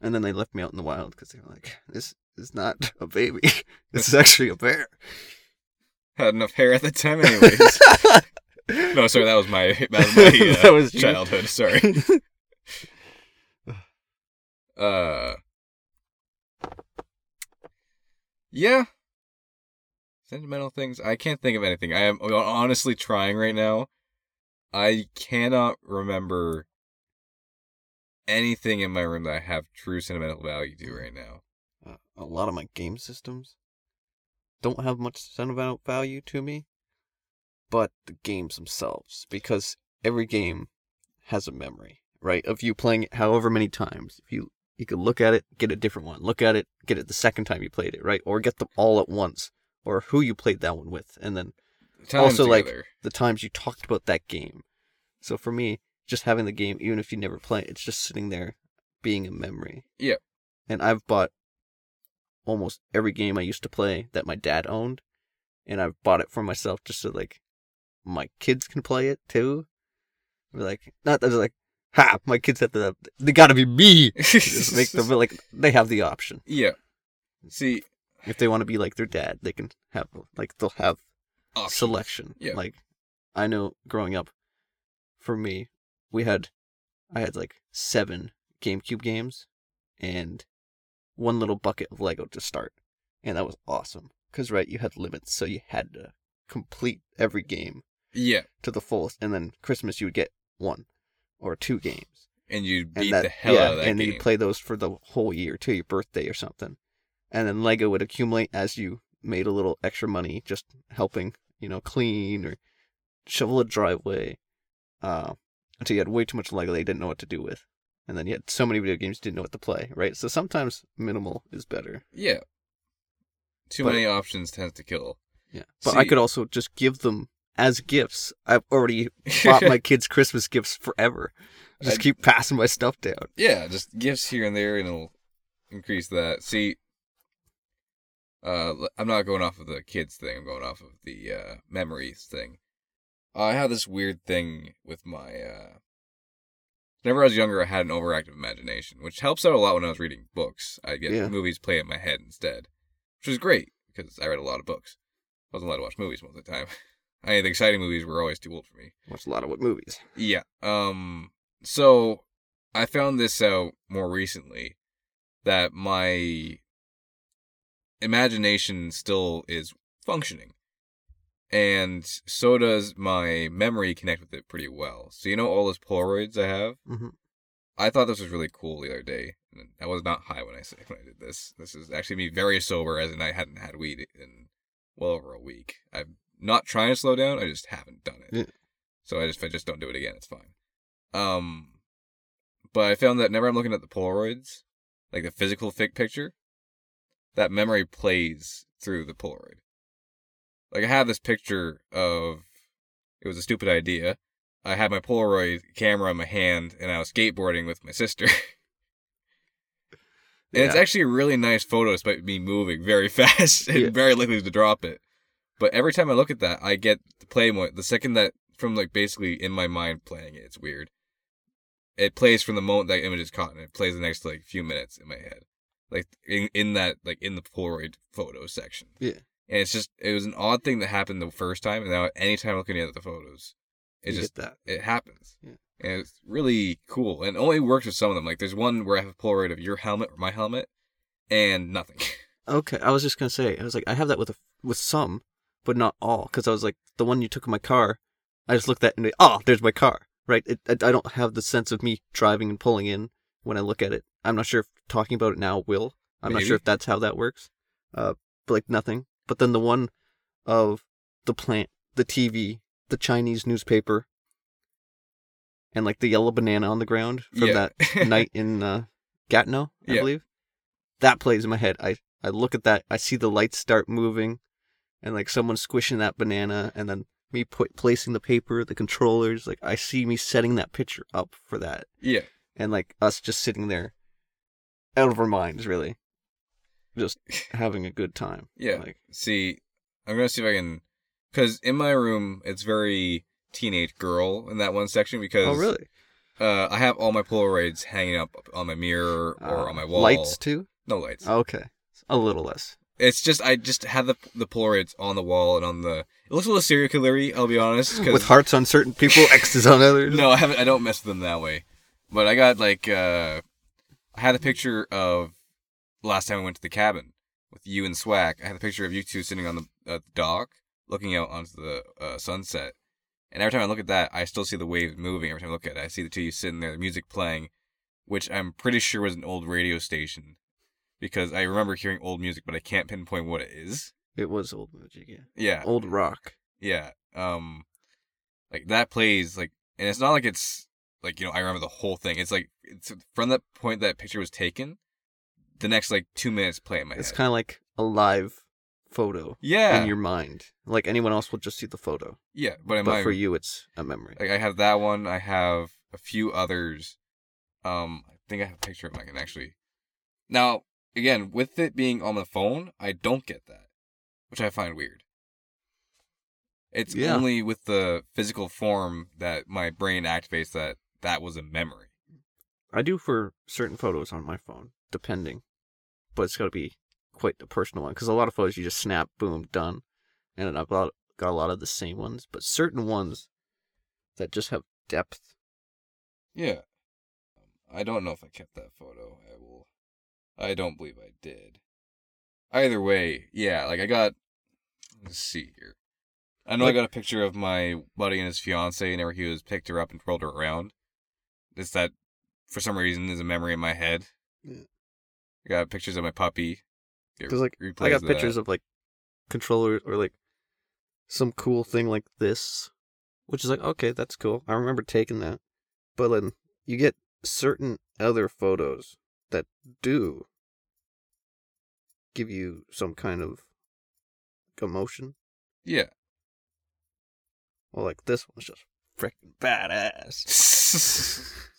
And then they left me out in the wild because they were like, this is not a baby. this is actually a bear. Had enough hair at the time, anyways. no, sorry, that was my that was my uh, That was childhood. Sorry. Uh. Yeah. Sentimental things. I can't think of anything. I am honestly trying right now. I cannot remember anything in my room that I have true sentimental value to right now. A lot of my game systems don't have much sentimental value to me, but the games themselves, because every game has a memory, right? Of you playing it however many times. If you you could look at it, get a different one. Look at it, get it the second time you played it, right? Or get them all at once, or who you played that one with, and then Times Also, like, the times you talked about that game. So for me, just having the game, even if you never play, it, it's just sitting there, being a memory. Yeah. And I've bought almost every game I used to play that my dad owned, and I've bought it for myself just so like my kids can play it too. We're like, not that like, ha, my kids have to, they gotta be me. Just make them like they have the option. yeah. See, If they want to be like their dad, they can have like they'll have options. selection. Yeah. Like I know growing up, for me, we had I had like seven GameCube games and one little bucket of Lego to start. And that was awesome. Cause right, you had limits, so you had to complete every game Yeah, to the fullest, and then Christmas you would get one or two games. and you And beat that, the hell yeah, out of that and game. you'd play those for the whole year till your birthday or something. And then Lego would accumulate as you made a little extra money, just helping, you know, clean or shovel a driveway. Uh, until you had way too much Lego they didn't know what to do with. And then yet so many video games didn't know what to play, right? So sometimes minimal is better. yeah. Too But- many options tends to kill. Yeah. But I could also just give them as gifts. I've already bought my kids Christmas gifts forever. Just I- keep passing my stuff down. yeah, just gifts here and there, and it'll increase that. See, uh, I'm not going off of the kids thing. I'm going off of the uh, memories thing. I have this weird thing with my. Uh, whenever I was younger, I had an overactive imagination, which helps out a lot when I was reading books. I get Yeah. movies play in my head instead, which was great because I read a lot of books. I wasn't allowed to watch movies most of the time. I mean, the exciting movies were always too old for me. Watched a lot of what movies. Yeah. Um. So I found this out more recently that my imagination still is functioning, and so does my memory connect with it pretty well. So you know all those Polaroids I have. hmm I thought this was really cool the other day. I was not high when I said when I did this. This is actually me very sober, as in I hadn't had weed in well over a week. I'm not trying to slow down. I just haven't done it. Yeah. So I just if I just don't do it again, it's fine. Um, but I found that whenever I'm looking at the Polaroids, like the physical fic picture, that memory plays through the Polaroid. Like I have this picture of it was a stupid idea. I had my Polaroid camera in my hand and I was skateboarding with my sister. And it's actually a really nice photo despite me moving very fast and Yeah. very likely to drop it. But every time I look at that, I get the play more. The second that, from like basically in my mind playing it, it's weird. It plays from the moment that image is caught and it plays the next like few minutes in my head. Like in, in that, like in the Polaroid photo section. Yeah. And it's just, it was an odd thing that happened the first time. And now anytime looking at the photos, it You just, that. it happens. Yeah. And it's really cool. And only works with some of them. Like there's one where I have a Polaroid of your helmet or my helmet and nothing. Okay, I was just gonna say, I was like, I have that with a, with some, but not all, because I was like, the one you took in my car, I just looked at it and oh, there's my car, right? It, I, I don't have the sense of me driving and pulling in when I look at it. I'm not sure if talking about it now will. I'm not sure if that's how that works. Uh, but like nothing. But then the one of the plant, the TV, the Chinese newspaper, and like the yellow banana on the ground from yeah. that night in uh, Gatineau, I Yeah. believe. That plays in my head. I I look at that. I see the lights start moving, and like someone squishing that banana, and then me put placing the paper, the controllers. Like I see me setting that picture up for that, yeah. and like us just sitting there, out of our minds, really, just having a good time. Yeah. Like See, I'm gonna see if I can, because in my room it's very teenage girl in that one section because oh really? uh, I have all my Polaroids hanging up on my mirror or Uh, on my wall. Lights too. No lights. Okay, a little less. It's just I just have the the Polaroids on the wall and on the. It looks a little serial killery. I'll be honest. With hearts on certain people, X's on others. no, I haven't. I don't mess with them that way. But I got like uh, I had a picture of last time I went to the cabin with you and Swag. I had a picture of you two sitting on the, uh, the dock, looking out onto the uh, sunset. And every time I look at that, I still see the waves moving. Every time I look at it, I see the two of you sitting there, the music playing, which I'm pretty sure was an old radio station, because I remember hearing old music, but I can't pinpoint what it is. It was old music, yeah. Yeah, Old rock. yeah. Um like that plays like and it's not like it's like, you know, I remember the whole thing. It's like it's from that point that picture was taken, the next like two minutes play in my It's head. kind of like a live photo yeah. in your mind. Like anyone else will just see the photo, yeah, but in but my for you, it's a memory. like I have that one, I have a few others. Um, I think I have a picture of them. I can actually. Now, again, with it being on the phone, I don't get that, which I find weird. It's Yeah. only with the physical form that my brain activates that that was a memory. I do for certain photos on my phone, depending. But it's got to be quite the personal one because a lot of photos you just snap, boom, done, and I've got got a lot of the same ones. But certain ones that just have depth. Yeah. Um, I don't know if I kept that photo. I will. I don't believe I did. Either way, yeah, like I got. Let's see here. I know Like- I got a picture of my buddy and his fiance, and he was picked her up and twirled her around. It's that, for some reason, there's a memory in my head. Yeah. I got pictures of my puppy. Because like I got that. pictures of like controllers or like some cool thing like this, which is like okay, that's cool. I remember taking that, but then you get certain other photos that do give you some kind of emotion. Yeah. Well, like this one's just freaking badass.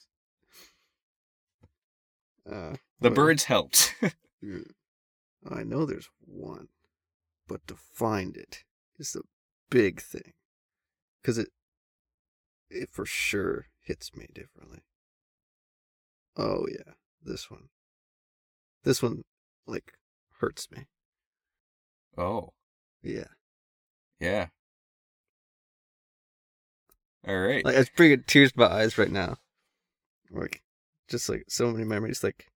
Uh, the birds helped. I know there's one, but to find it is the big thing, because it it for sure hits me differently. Oh yeah, this one. This one like hurts me. oh, Yeah, yeah. All right. like it's bringing tears to my eyes right now. Like, just like so many memories. Like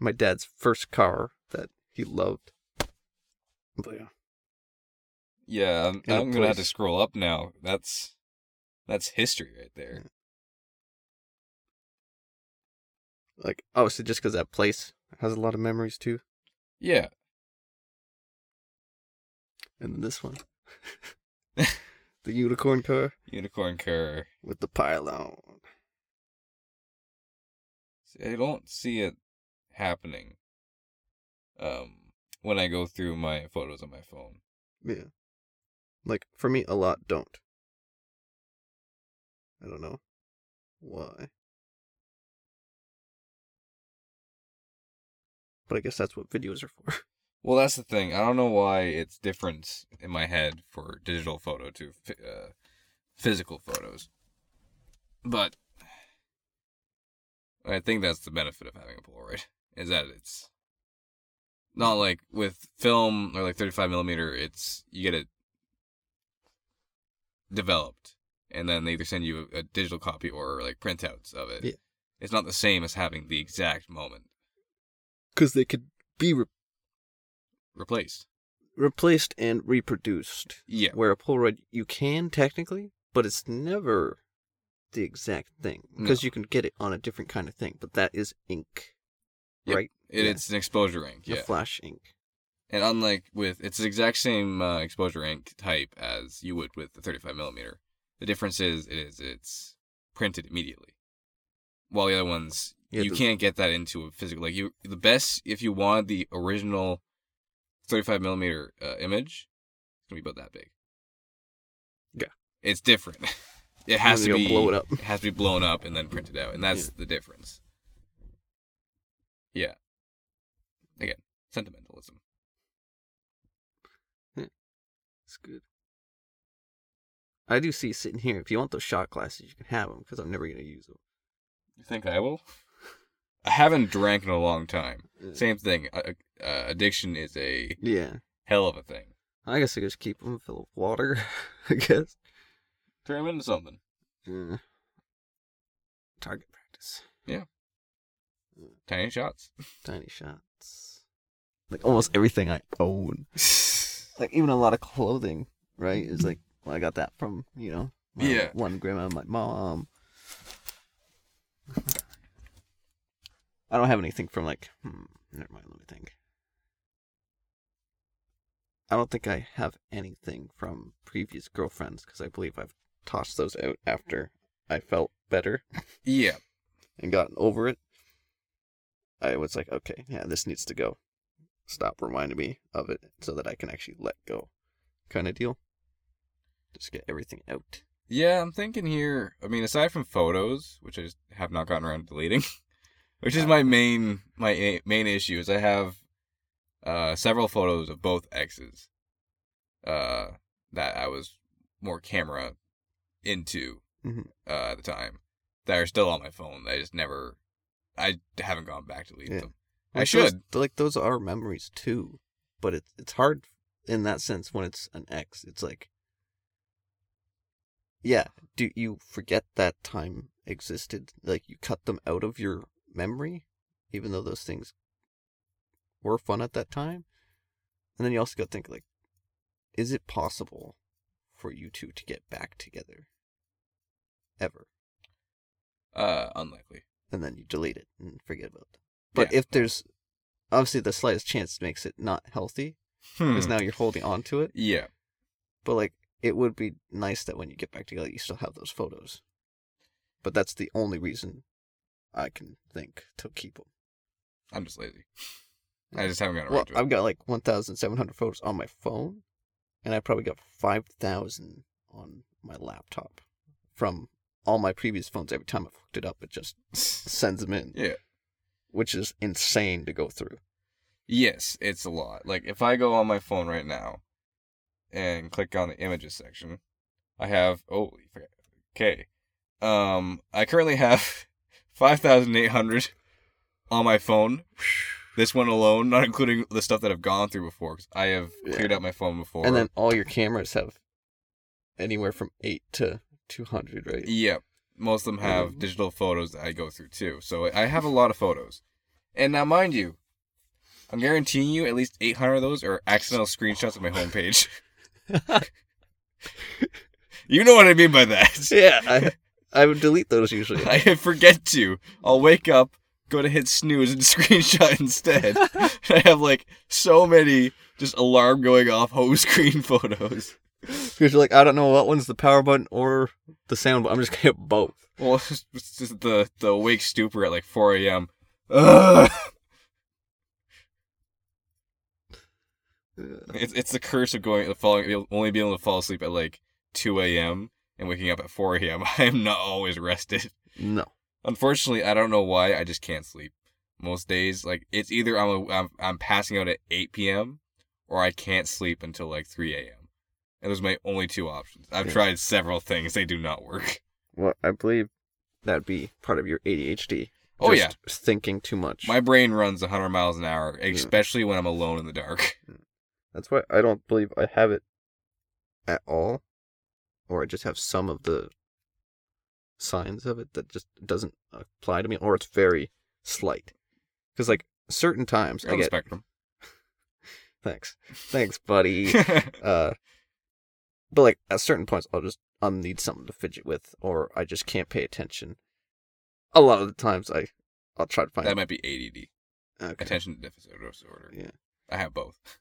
my dad's first car that he loved. But yeah. Yeah, I'm, I'm gonna have to scroll up now. That's that's history right there. like oh, obviously just because that place has a lot of memories too Yeah. and then this one the unicorn car Unicorn car. with the pylon See, I don't see it happening. Um, when I go through my photos on my phone. yeah like for me a lot don't i don't know why but i guess that's what videos are for Well, that's the thing. I don't know why it's different in my head for digital photo to uh, physical photos, but I think that's the benefit of having a Polaroid is that it's not like with film or like 35 millimeter. It's you get it developed, and then they either send you a, a digital copy or like printouts of it. Yeah. It's not the same as having the exact moment because they could be re- replaced. replaced and reproduced Yeah. where a Polaroid you can technically, but it's never the exact thing because No. you can get it on a different kind of thing. But that is ink, Yep. right? It, Yeah. It's an exposure ink. The Yeah. flash ink. And unlike with, it's the exact same uh, exposure ink type as you would with the 35 millimeter. The difference is, it is it's printed immediately. While the other ones, Yeah, you the- can't get that into a physical. Like you, the best if you want the original 35 millimeter uh, image, it's gonna be about that big. Yeah. it's different. It has to be blow it up. It has to be blown up and then printed out, and that's the difference. Yeah. Again, sentimentalism. It's good. I do see sitting here. If you want those shot glasses, you can have them because I'm never gonna use them. You think I will? I haven't drank in a long time. Yeah. Same thing. Uh, uh, addiction is a Yeah, hell of a thing. I guess I just keep them full of water. I guess. Turn them into something. Yeah. Target practice. Tiny shots. Tiny shots. Like almost everything I own. like even a lot of clothing, right? Is like well, I got that from you know, my Yeah. one grandma, my mom. I don't have anything from like. Hmm, never mind. Let me think. I don't think I have anything from previous girlfriends because I believe I've tossed those out after I felt better yeah. and gotten over it. I was like, okay, yeah, this needs to go. Stop reminding me of it so that I can actually let go, kind of deal. Just get everything out. Yeah, I'm thinking here. I mean, aside from photos, which I just have not gotten around to deleting, which is my main my a- main issue is I have uh several photos of both exes uh that I was more camera into Mhm. uh, at the time that are still on my phone. I just never I haven't gone back to delete Yeah. them. I should. Those, like those are memories too, but it's it's hard in that sense when it's an ex. It's like, yeah, do you forget that time existed? Like you cut them out of your memory, even though those things were fun at that time. And then you also got to think like, is it possible for you two to get back together? Ever? Uh unlikely. And then you delete it and forget about it. But Yeah. if there's obviously the slightest chance makes it not healthy because Hmm. now you're holding on to it. Yeah. But like it would be nice that when you get back together, you still have those photos. But that's the only reason I can think to keep them. I'm just lazy. I just haven't gotten Well, around to it. I've got like 1,700 photos on my phone, and I probably got 5,000 on my laptop from all my previous phones. Every time I've hooked it up, it just sends them in, yeah. which is insane to go through. Yes, it's a lot. Like if I go on my phone right now and click on the images section, I have oh okay. Um I currently have 5800 on my phone. This one alone, not including the stuff that I've gone through before cuz I have cleared Yeah. out my phone before. And then all your cameras have anywhere from 8 to 200, right? Yep. Most of them have Mhm. digital photos that I go through too. So I have a lot of photos. And now mind you, I'm guaranteeing you at least 800 of those are accidental screenshots of my homepage. you know what I mean by that. yeah, I I would delete those usually. I forget to. I'll wake up, go to hit snooze, and screenshot instead. I have like so many just alarm going off home screen photos. Because you're like, I don't know what one's the power button or the sound button. I'm just gonna hit both. Well, it's just, the the awake stupor at like 4 a.m. Ugh. It's it's the curse of going falling only being able to fall asleep at like 2 a.m. and waking up at 4 a.m. I am not always rested. No. Unfortunately, I don't know why. I just can't sleep most days. Like it's either I'm a, I'm I'm passing out at 8 p.m. or I can't sleep until like 3 a.m. And was my only two options. I've Yeah. tried several things; they do not work. Well, I believe that'd be part of your ADHD. Oh, yeah. Thinking too much. My brain runs 100 miles an hour, especially when I'm alone in the dark. That's why I don't believe I have it at all, or I just have some of the signs of it that just doesn't apply to me, or it's very slight. Because like certain times You're I on the get spectrum. thanks, thanks, buddy. uh, but like at certain points, I'll just I'll need something to fidget with, or I just can't pay attention. A lot of the times, I I'll try to find that might be ADD, okay. attention deficit disorder. Yeah. I have both.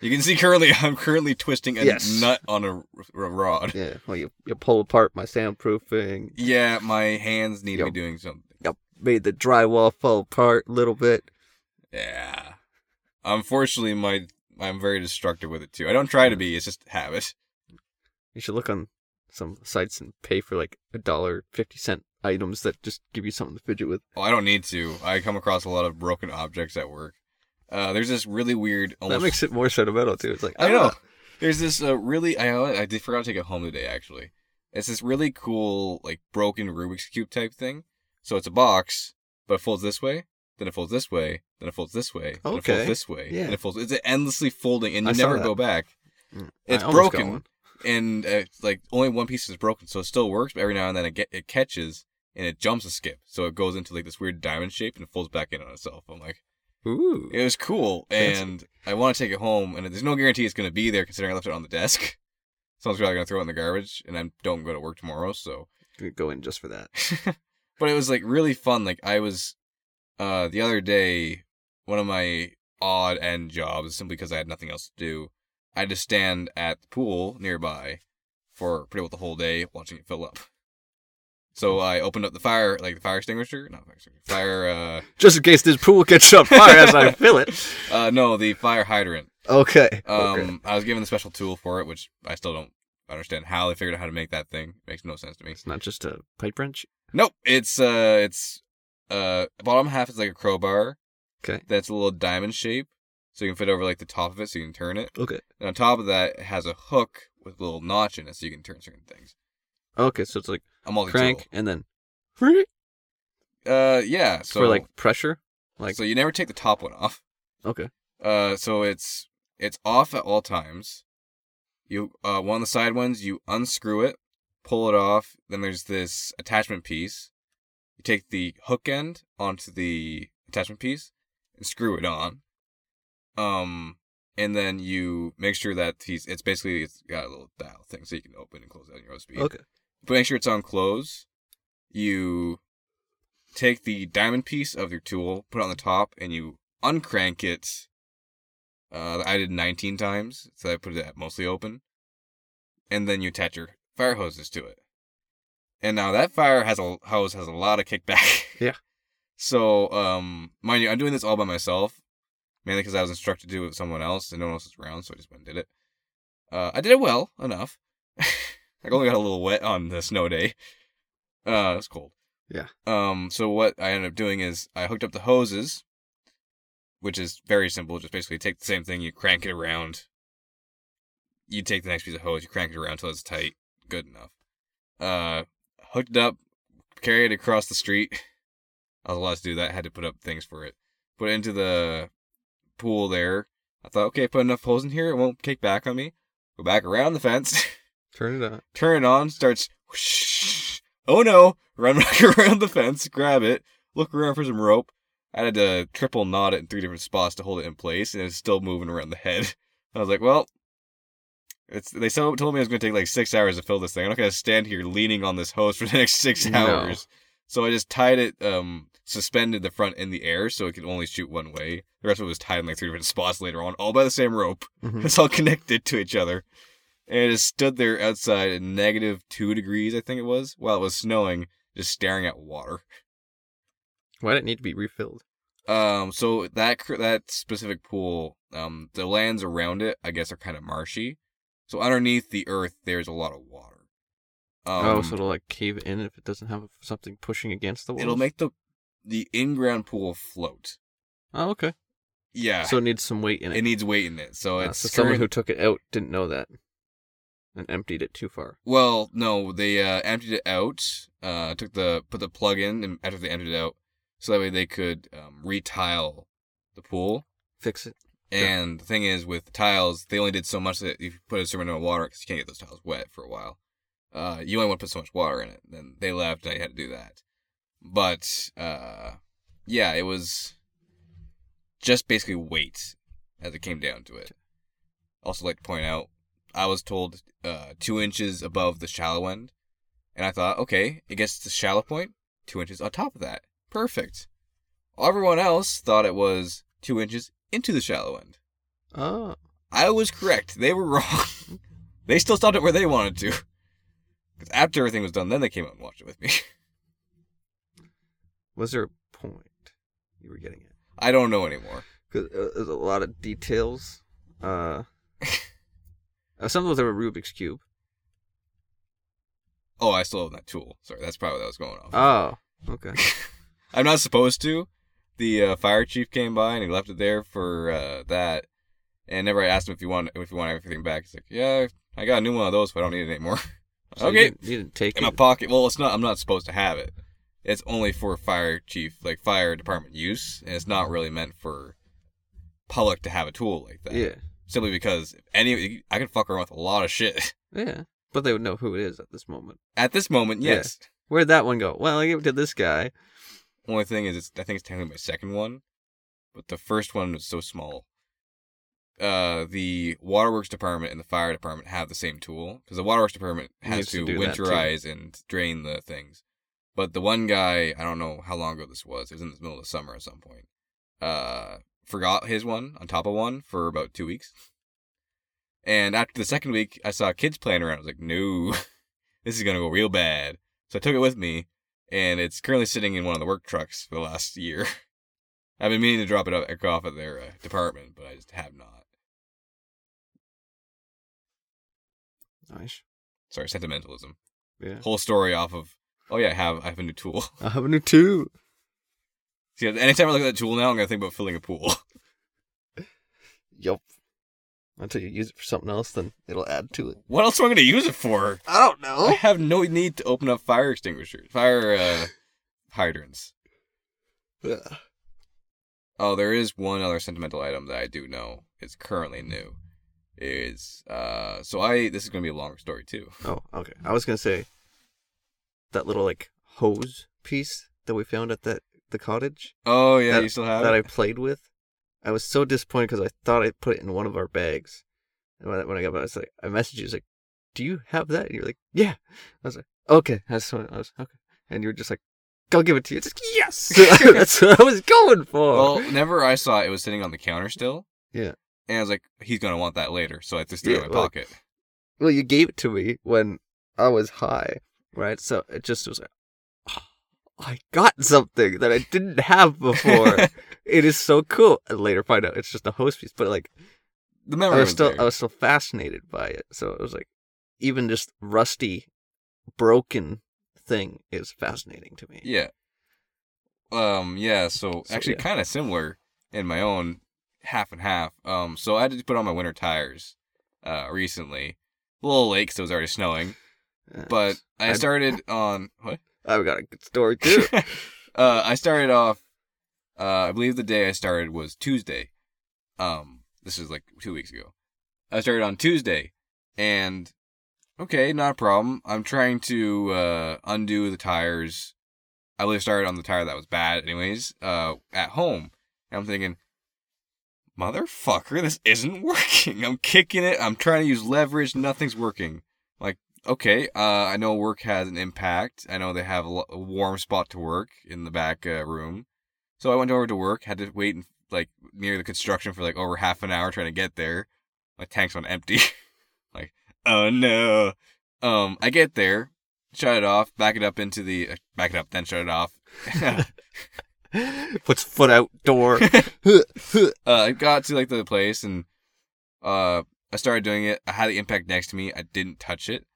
You can see currently, I'm currently twisting a Yes. nut on a, a rod. Yeah, well, you you pull apart my soundproofing, Yeah, my hands need to be doing something. Yep, made the drywall fall apart a little bit. Yeah. Unfortunately, my I'm very destructive with it too. I don't try to mm. be. It's just habit. You should look on some sites and pay for like a dollar fifty cent items that just give you something to fidget with. Well, I don't need to. I come across a lot of broken objects at work. Uh, there's this really weird. Almost, That makes it more sentimental too. It's like I know. ah, There's this uh, really. I I did forgot to take it home today. Actually, it's this really cool like broken Rubik's cube type thing. So it's a box, but it folds this way, then it folds this way, then it folds this way, then it Okay. folds this way, Yeah. and it folds. It's endlessly folding, and you saw never go back. mm, It's I broken. And uh, it's like only one piece is broken, so it still works. But every now and then it get it catches and it jumps a skip, so it goes into like this weird diamond shape and it folds back in on itself. I'm like, Ooh, it was cool, and I want to take it home, and there's no guarantee it's gonna be there considering I left it on the desk. Someone's probably gonna throw it in the garbage, and I don't go to work tomorrow, so. Go in just for that. but it was like really fun. Like I was, uh, the other day, one of my odd end jobs, simply because I had nothing else to do, I to stand at the pool nearby for pretty well the whole day watching it fill up. So I opened up the fire, like the fire extinguisher, not fire extinguisher, fire, uh, Just in case this pool gets on fire as I fill it. uh, no, the fire hydrant. Okay. Um, okay. I was given the special tool for it, which I still don't understand how they figured out how to make that thing. It makes no sense to me. It's not just a pipe wrench. Nope. It's uh it's uh bottom half is like a crowbar Okay. that's a little diamond shape. So you can fit over like the top of it so you can turn it. Okay. And on top of that it has a hook with a little notch in it so you can turn certain things. Okay, so it's like A multi crank and then Uh yeah. So for like pressure. Like so you never take the top one off. okay. Uh so it's it's off at all times. You uh one of the side ones you unscrew it, pull it off, then there's this attachment piece. You take the hook end onto the attachment piece and screw it on. Um and then you make sure that he's it's basically it's got a little dial thing so you can open and close it on your own speed. Okay. But make sure it's on close. You take the diamond piece of your tool, put it on the top, and you uncrank it. Uh, I did 19 times, so I put it at mostly open. And then you attach your fire hoses to it. And now that fire has a hose has a lot of kickback. Yeah. So, um, mind you, I'm doing this all by myself, mainly because I was instructed to do it with someone else, and no one else was around, so I just went and did it. Uh, I did it well enough. I only got a little wet on the snow day. Uh, it was cold. Yeah. Um, so what I ended up doing is I hooked up the hoses, which is very simple. Just basically take the same thing, you crank it around. You take the next piece of hose, you crank it around until it's tight, good enough. Uh, hooked it up, carried it across the street. I was allowed to do that. had to put up things for it. Put it into the pool there. I thought, okay, put enough holes in here, it won't kick back on me. Go back around the fence. Turn it on. turn it on, starts whoosh. Oh no! Run back around the fence, grab it, look around for some rope. I had to triple knot it in three different spots to hold it in place, and it's still moving around the head. I was like, well, it's they so- told me it was going to take like six hours to fill this thing. I'm not going to stand here leaning on this hose for the next six No. hours. So I just tied it, um, suspended the front in the air so it could only shoot one way. The rest of it was tied in like three different spots later on, all by the same rope. Mhm. It's all connected to each other. And it stood there outside at negative two degrees, I think it was, while it was snowing, just staring at water. Why did it need to be refilled? Um, so that cr- that specific pool, um, the lands around it, I guess, are kind of marshy. So underneath the earth, there's a lot of water. Um, oh, so it'll like cave in if it doesn't have something pushing against the wall. it'll make the the in-ground pool float. Oh, okay. Yeah, So it needs some weight in it. it needs weight in it. So it's so someone who took it out didn't know that and emptied it too far. Well, no, they uh, emptied it out. Uh, took the put the plug in, and after they emptied it out, so that way they could um, retile the pool. Fix it. And the thing is, with tiles, they only did so much that if you put a certain amount of water, because you can't get those tiles wet for a while. Uh, you only want to put so much water in it. Then they left, and I had to do that. But uh, yeah, it was just basically weight as it came down to it. Also, like to point out, I was told uh, two inches above the shallow end, and I thought, okay, it gets to the shallow point, two inches on top of that, perfect. Everyone else thought it was two inches into the shallow end. Oh, I was correct. They were wrong. they still stopped it where they wanted to. Because after everything was done, then they came out and watched it with me. was there a point you were getting at? I don't know anymore. Because uh, there's a lot of details. Uh, uh, some of them were Rubik's cube. Oh, I still have that tool. Sorry, that's probably what that was going off. Oh, okay. I'm not supposed to. The uh, fire chief came by and he left it there for uh, that. And never I asked him if you want if you want everything back. He's like, yeah, I got a new one of those, but I don't need it anymore. So you okay, didn't, you didn't take it. in my pocket. Well, it's not. I'm not supposed to have it. It's only for fire chief, like fire department use, and it's not really meant for public to have a tool like that. Yeah, Simply because any, I can fuck around with a lot of shit. yeah. But they would know who it is at this moment. At this moment, Yeah. yes. Where'd that one go? Well, I gave it to this guy. Only thing is, it's, I think it's technically my second one, but the first one was so small. Uh, the waterworks department and the fire department have the same tool because the waterworks department has to to, do that, too. winterize and drain the things. But the one guy, I don't know how long ago this was. It was in the middle of the summer at some point. Uh, forgot his one on top of one for about two weeks. And after the second week, I saw kids playing around. I was like, no, this is gonna go real bad. So I took it with me, and it's currently sitting in one of the work trucks for the last year. I've been meaning to drop it off- off at their uh, department, but I just have not. Nice. sorry, sentimentalism. Yeah. Whole story off of, oh yeah, I have I have a new tool. I have a new tool. See, anytime I look at that tool now, I'm gonna think about filling a pool. Yup. Until you use it for something else, then it'll add to it. What else am I gonna use it for? I don't know. I have no need to open up fire extinguishers, fire uh, hydrants. Yeah. Oh, there is one other sentimental item that I do know is currently new. Is uh, so I this is gonna be a longer story too. Oh, okay. I was gonna say that little like hose piece that we found at that the cottage Oh yeah, That- you still have that I played with. I was so disappointed because I thought I put it in one of our bags. And when I, when I got back, I was like, I messaged you, I was like, "Do you have that?" And you're like, "Yeah." I was like, "Okay." That's what I was okay. And you were just like, "I'll give it to you." It's like, yes, that's what I was going for. Well, whenever I saw it, it was sitting on the counter still. Yeah. And I was like, he's gonna want that later, so I just threw it Yeah, in my well, pocket. Well, you gave it to me when I was high, right? So it just was like, "Oh, I got something that I didn't have before. it is so cool. And later find out it's just a host piece, but like The I memory was was still there. I was still fascinated by it. So it was like even just rusty, broken thing is fascinating to me. Yeah. Um. Yeah. So, So, actually, yeah. kind of similar in my own half and half. Um. So I had to put on my winter tires, uh, recently. A little late 'cause it was already snowing, but I started on what? I've got a good story too. uh, I started off. Uh, I believe the day I started was Tuesday. Um, this is like two weeks ago. I started on Tuesday, and okay, not a problem. I'm trying to uh, undo the tires. I believe started on the tire that was bad, anyways. Uh, at home, and I'm thinking, motherfucker, this isn't working. I'm kicking it. I'm trying to use leverage. Nothing's working. Okay, uh, I know work has an impact. I know they have a, a warm spot to work in the back uh, room. So I went over to work. Had to wait in, like near the construction for like over half an hour trying to get there. My tank's on empty. like, oh no. Um, I get there, shut it off, back it up into the uh, back it up, then shut it off. Puts foot out door. uh, I got to like the place and uh, I started doing it. I had the impact next to me. I didn't touch it,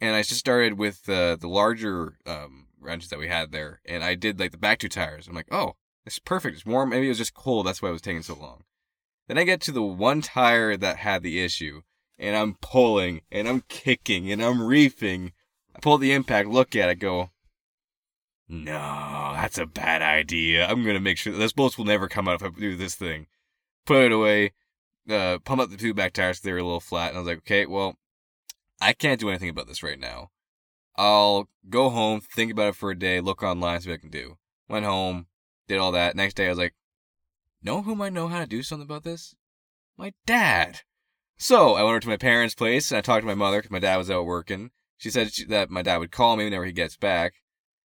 and I just started with uh, the larger um, wrenches that we had there, and I did like the back two tires. I'm like, oh, is perfect. It's warm. Maybe it was just cold. That's why it was taking so long. Then I get to the one tire that had the issue, and I'm pulling and I'm kicking and I'm reefing. I pull the impact, look at it, go. No, that's a bad idea. I'm gonna make sure those bolts will never come out if I do this thing. Put it away. Uh, pump up the two back tires. 'cause They were a little flat, and I was like, okay, well, I can't do anything about this right now. I'll go home, think about it for a day, look online, see what I can do. Went home, did all that. Next day, I was like, know who might know how to do something about this? My dad. So I went over to my parents' place and I talked to my mother because my dad was out working. She said she, that my dad would call me whenever he gets back.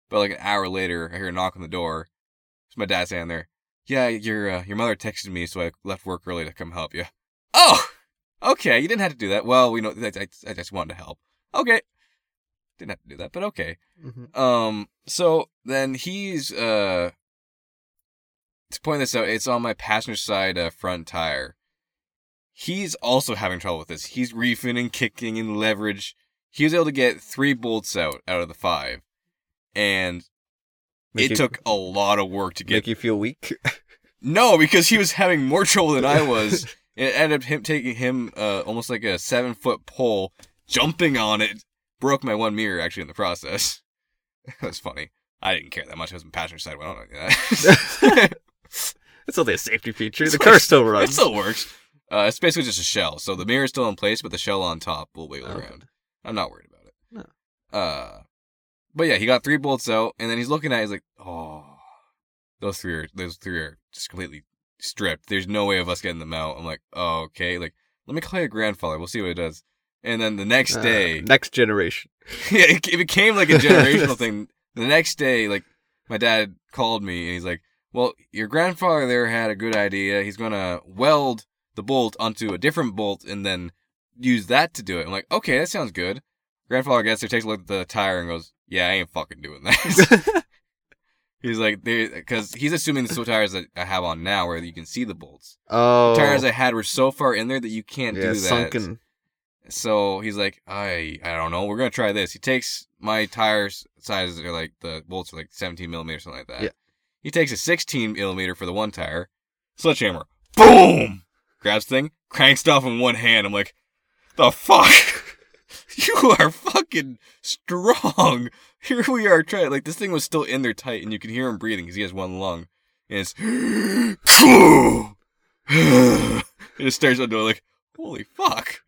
But like an hour later, I hear a knock on the door. It's my dad standing there. Yeah, your uh, your mother texted me, so I left work early to come help you. Oh, okay. You didn't have to do that. Well, we know. I, I, I just wanted to help. Okay. Didn't have to do that, but okay. Mhm. Um. So then he's uh. To point this out, it's on my passenger side uh, front tire. He's also having trouble with this. He's reefing and kicking and leverage. He was able to get three bolts out out of the five, and Make it you- took a lot of work to get. Make you feel weak. No, because he was having more trouble than I was. it ended up him taking him uh, almost like a seven foot pole, jumping on it, broke my one mirror actually in the process. that was funny. I didn't care that much. I was in passenger side. Well, I don't know that. it's only a safety feature. The car still runs. It still works. Uh, it's basically just a shell. So the mirror is still in place, but the shell on top will wiggle Okay. around. I'm not worried about it. No. Uh, but yeah, he got three bolts out, and then he's looking at. it, He's like, "Oh, those three are those three are just completely stripped. There's no way of us getting them out." I'm like, "Oh, okay." Like, let me call your grandfather. We'll see what he does. And then the next Uh, day, next generation. yeah, it, it became like a generational thing. The next day, like my dad called me and he's like, "Well, your grandfather there had a good idea. He's gonna weld the bolt onto a different bolt and then use that to do it." I'm like, "Okay, that sounds good." Grandfather gets there, takes a look at the tire, and goes, "Yeah, I ain't fucking doing that." he's like, because he's assuming the tires that I have on now, where you can see the bolts. oh, The tires I had were so far in there that you can't yeah, do that. sunken. So he's like, I I don't know. We're gonna try this. He takes my tires sizes are like the bolts are like 17 millimeter something like that. Yeah. He takes a 16 millimeter for the one tire. Sledgehammer. Boom. Grabs thing. Cranks it off in one hand. I'm like, the fuck. you are fucking strong. Here we are trying. Like this thing was still in there tight, and you can hear him breathing because he has one lung. And it's. it just stares at the door like, holy fuck.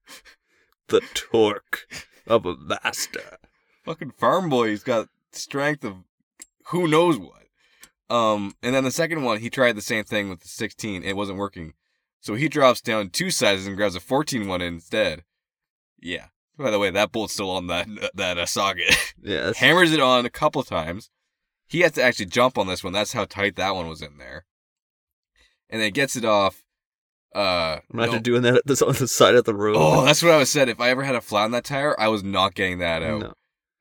The torque of a master. fucking farm boy. He's got strength of who knows what. Um, and then the second one, he tried the same thing with the 16. It wasn't working. So he drops down two sizes and grabs a 14 one instead. Yeah. By the way, that bolt's still on that that uh, socket. Yeah. Hammers it on a couple times. He has to actually jump on this one. That's how tight that one was in there. And then gets it off. Uh, Imagine no- doing that at the, on the side of the road. Oh, that's what I was said. If I ever had a flat on that tire, I was not getting that out. no.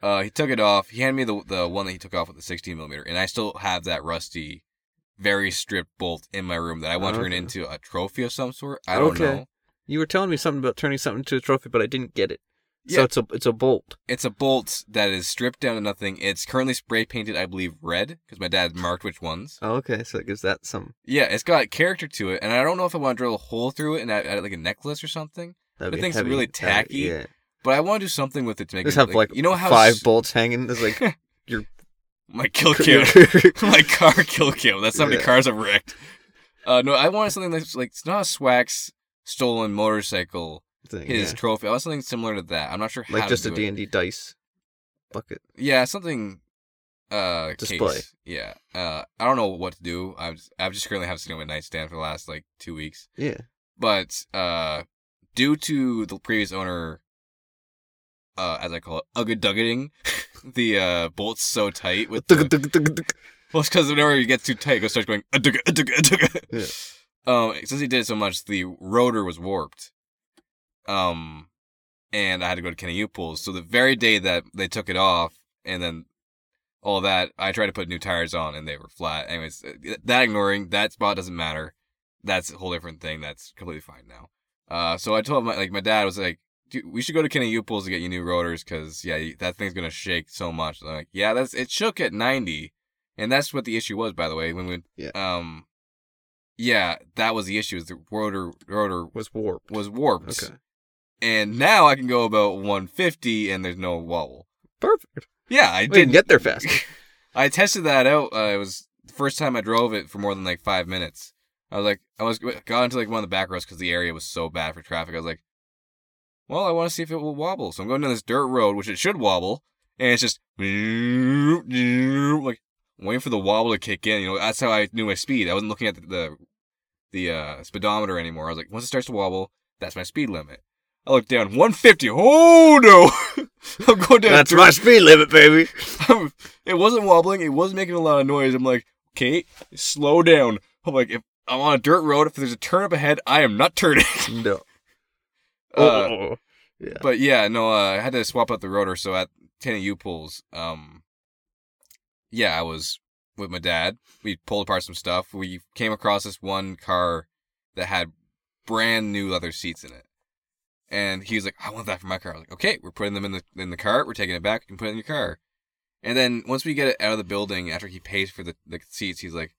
Uh, he took it off. He handed me the the one that he took off with the 16 millimeter, and I still have that rusty, very stripped bolt in my room that I want to turn into a trophy of some sort. I don't Okay. know. You were telling me something about turning something into a trophy, but I didn't get it. So Yeah. it's a it's a bolt. It's a bolt that is stripped down to nothing. It's currently spray painted, I believe, red because my dad marked which ones. Oh, okay, so it gives that some. Yeah, it's got character to it, and I don't know if I want to drill a hole through it and add, add like a necklace or something. That'd The be thing's heavy, really heavy, tacky. Yeah. But I want to do something with it to make Just it have like, you know how five s- bolts hanging. There's like your my kill count. my car kill count. That's how many Yeah. cars I've wrecked. Uh, no, I wanted something that's like it's not a Swax stolen motorcycle thing, his yeah. trophy. I want something similar to that. I'm not sure how like just a do d&d dice bucket. Yeah, something. Uh, Display. Case. Yeah. Uh, I don't know what to do. I've just, I've just currently have sitting on my nightstand for the last like two weeks. Yeah. But uh, due to the previous owner, uh, as I call it, ugga the uh bolts so tight with the, Well, it's because whenever it gets too tight, it starts going. "Adugga, adugga, adugga." Um, since he did it so much, the rotor was warped. Um, and I had to go to Kenny U-Pulls. So the very day that they took it off, and then all that, I tried to put new tires on, and they were flat. Anyways, uh, that ignoring that spot doesn't matter. That's a whole different thing. That's completely fine now. Uh, so I told my like my dad was like, Dude, we should go to Kenny U-Pulls to get you new rotors, cause yeah, that thing's gonna shake so much. I'm like, yeah, that's it shook at ninety. And that's what the issue was, by the way. When we, Yeah. um, yeah, that was the issue. Is the rotor rotor Was warped. was warped, Okay. And now I can go about 150 and there's no wobble. Perfect. Yeah, I didn't get there fast. I tested that out. Uh, it was the first time I drove it for more than like five minutes. I was like, I was got into like one of the back roads because the area was so bad for traffic. I was like, well, I want to see if it will wobble. So I'm going down this dirt road, which it should wobble, and it's just like waiting for the wobble to kick in. You know, that's how I knew my speed. I wasn't looking at the the, the uh, speedometer anymore. I was like, once it starts to wobble, that's my speed limit. I look down, 150. Oh no! I'm going down. That's my speed limit, baby. it wasn't wobbling. It wasn't making a lot of noise. I'm like, okay, slow down. I'm like, if I'm on a dirt road, if there's a turn up ahead, I am not turning. No. Uh, oh. Yeah. but yeah, no, uh, I had to swap out the rotor. So at Kenny U-Pulls, um, yeah, I was with my dad. We pulled apart some stuff. We came across this one car that had brand new leather seats in it. And he was like, I want that for my car. I was like, okay, we're putting them in the in the cart. We're taking it back. You can put it in your car. And then once we get it out of the building, after he pays for the, the seats, he's like,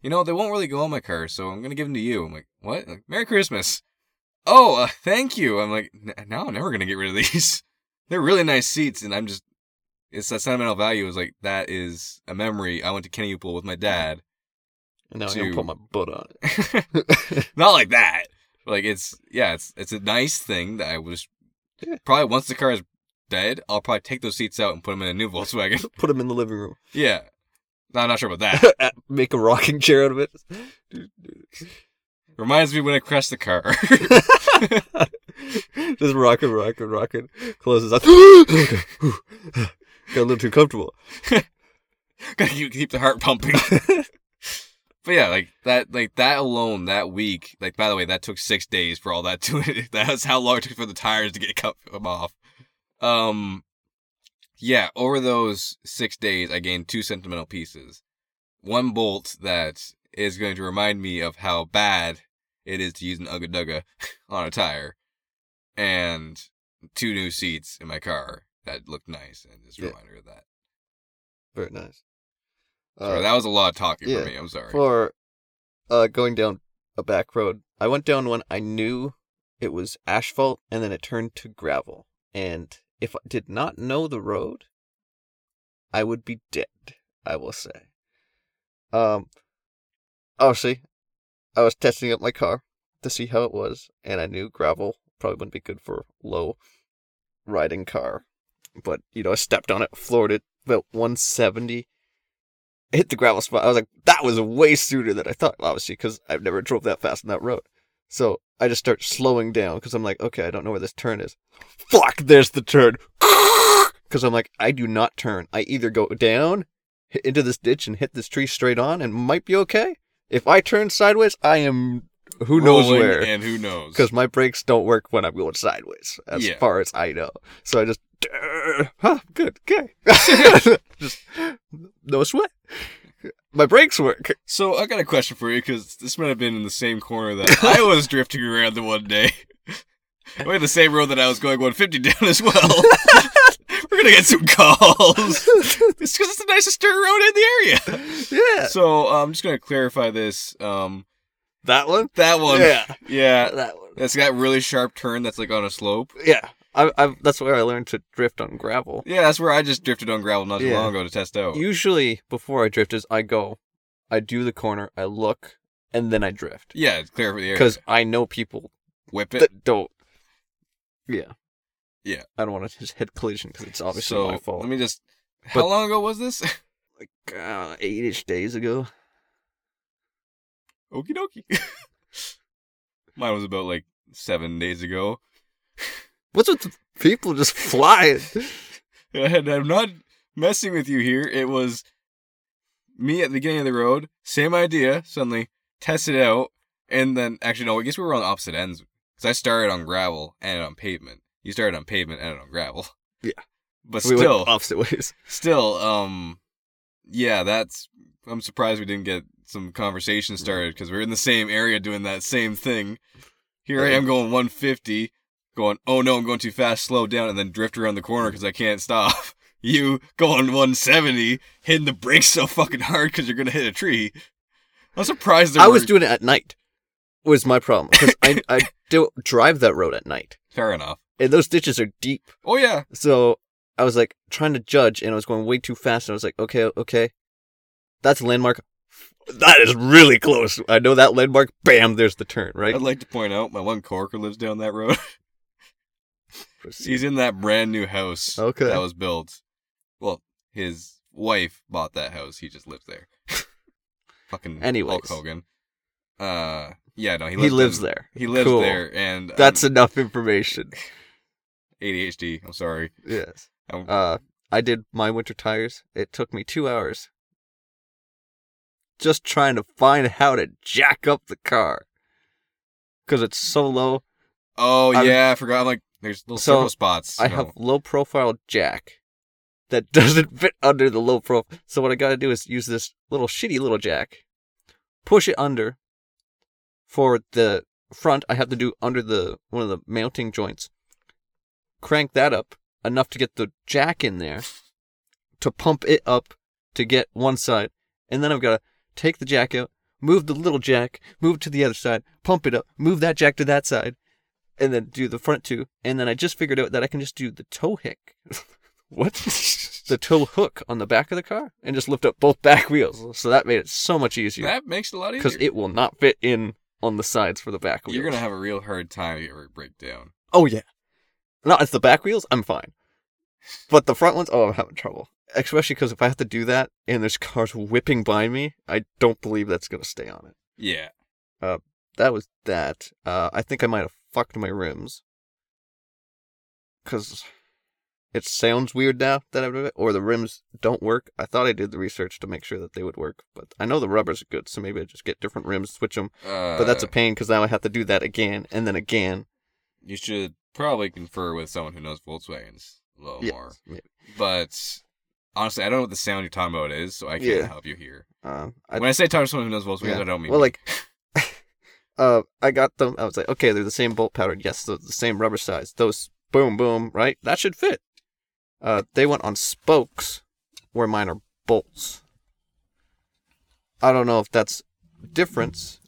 you know, they won't really go on my car, so I'm gonna give them to you. I'm like, what? Like, Merry Christmas. Oh, uh, thank you. I'm like, "N- now I'm never gonna get rid of these. They're really nice seats, and I'm just, it's that sentimental value. Is like that is a memory. I went to Kenny Pool with my dad. And now I'm gonna put my butt on it. Not like that. Like it's yeah, it's it's a nice thing that I was Yeah. probably once the car is dead, I'll probably take those seats out and put them in a new Volkswagen. put them in the living room. yeah, no, I'm not sure about that. Make a rocking chair out of it. Reminds me when I crashed the car. Just rocking, rocking, rocking. Closes up. Got a little too comfortable. Gotta keep, keep the heart pumping. But yeah, like that, like that alone, that week. Like by the way, that took six days for all that to. That's how long it took for the tires to get cut come off. Um, yeah, over those six days, I gained two sentimental pieces. One bolt that is going to remind me of how bad it is to use an Ugga Dugga on a tire, and two new seats in my car that looked nice, and just a Yeah. reminder of that. Very nice. Sorry, Uh, that was a lot of talking yeah, for me. I'm sorry. for uh going down a back road. I went down one I knew it was asphalt and then it turned to gravel. And if I did not know the road, I would be dead, I will say. Um obviously I was testing up my car to see how it was, and I knew gravel probably wouldn't be good for low riding car. But, you know, I stepped on it, floored it about 170 hit the gravel spot. I was like, that was way sooner than I thought, obviously, because I've never drove that fast on that road. So I just start slowing down because I'm like, okay, I don't know where this turn is. Fuck, there's the turn. Because I'm like, I do not turn. I either go down into this ditch and hit this tree straight on and might be okay. If I turn sideways, I am who knows where. and who knows? Because my brakes don't work when I'm going sideways, as Yeah. far as I know. So I just, huh, good, okay. just no sweat. My brakes work. So I got a question for you because this might have been in the same corner that I was drifting around the one day. We're the same road that I was going 150 down as well. We're gonna get some calls. It's because it's the nicest dirt road in the area. Yeah, So uh, I'm just gonna clarify this. Um, that one. that one, Yeah, yeah, that one. that's got really sharp turn. That's like on a slope. Yeah, I, I. That's where I learned to drift on gravel. Yeah, that's where I just drifted on gravel not too Yeah. long ago to test out. Usually, before I drift, is I go, I do the corner, I look, and then I drift yeah, it's clear for the area. because I know people whip it. that don't. Yeah. Yeah. I don't want to just hit collision because it's obviously so my fault. let me just. How But- long ago was this? like uh, eight-ish days ago. Okie dokie. Mine was about like seven days ago. What's with the people just flying? And I'm not messing with you here. It was me at the beginning of the road, same idea, suddenly test it out, and then actually no, I guess we were on opposite ends because I started on gravel and on pavement. You started on pavement and on gravel. Yeah. But we still, opposite ways. still, um, yeah, that's. I'm surprised we didn't get some conversation started because we're in the same area doing that same thing. Here I am going 150, going, oh no, I'm going too fast, slow down, and then drift around the corner because I can't stop. You going 170, hitting the brakes so fucking hard because you're gonna hit a tree. I'm surprised there I was doing it at night. Was my problem because I I don't drive that road at night, Fair enough. and those ditches are deep. Oh yeah, So I was like trying to judge, and I was going way too fast. And I was like, okay, okay, that's a landmark. That is really close. I know that landmark. Bam, there's the turn. Right. I'd like to point out my one coworker lives down that road. He's in that brand new house Okay. that was built. Well, his wife bought that house. He just lives there. Fucking Anyways. Hulk Hogan. Uh, yeah, no, he He, lives, lives in- there. He lives Cool. there, and That's um, enough information. ADHD. I'm sorry. Yes. I'm- Uh, I did my winter tires. It took me two hours. Just trying to find how to jack up the car. Because it's so low. oh I'm- yeah, I forgot. Like, there's little So, circle spots. I have low profile jack that doesn't fit under the low profile. So what I gotta do is use this little shitty little jack, push it under. For the front, I have to do under the one of the mounting joints. Crank that up enough to get the jack in there, to pump it up to get one side, and then I've got to take the jack out, move the little jack, move it to the other side, pump it up, move that jack to that side, and then do the front two. And then I just figured out that I can just do the toe hick. what? the toe hook on the back of the car and just lift up both back wheels. So that made it so much easier That makes it a lot easier. because it will not fit in on the sides for the back wheels. You're gonna have a real hard time if you ever break down. Oh yeah. No, it's the back wheels. I'm fine, but the front ones. Oh, I'm having trouble. Especially because if I have to do that and there's cars whipping by me, I don't believe that's gonna stay on it. Yeah. Uh, that was that. Uh, I think I might have fucked my rims. Cause it sounds weird now that doing it, or the rims don't work. I thought I did the research to make sure that they would work, but I know the rubbers are good, so maybe I just get different rims, switch them. Uh, But that's a pain because now I have to do that again and then again. You should probably confer with someone who knows Volkswagens a little Yes, more. yeah. But honestly, I don't know what the sound you're talking about is, so I can't Yeah. help you here. Um, I, when I say talk to someone who knows Volkswagens, Yeah. I don't mean well, me. like, uh, I got them. I was like, okay, they're the same bolt pattern. Yes, they're the same rubber size. Those boom, boom, right? That should fit. Uh, they went on spokes, where mine are bolts. I don't know if that's difference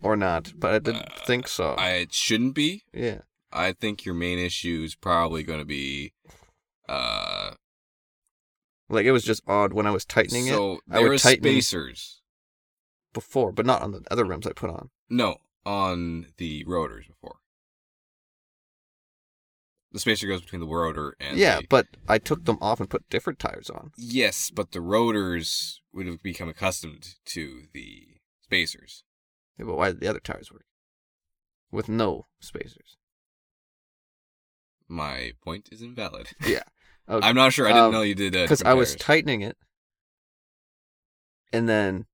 or not, but I didn't Uh, think so. I, it shouldn't be. yeah. I think your main issue is probably going to be, uh, Like it was just odd when I was tightening it so I there would tighten- spacers. before, but not on the other rims I put on. No, on the rotors before. The spacer goes between the rotor and yeah, the- but I took them off and put different tires on. yes, but the rotors would have become accustomed to the spacers. Yeah, but why did the other tires work? With no spacers. My point is invalid. Yeah. I'm not sure. I didn't Um, know you did that Because I was tightening it, and then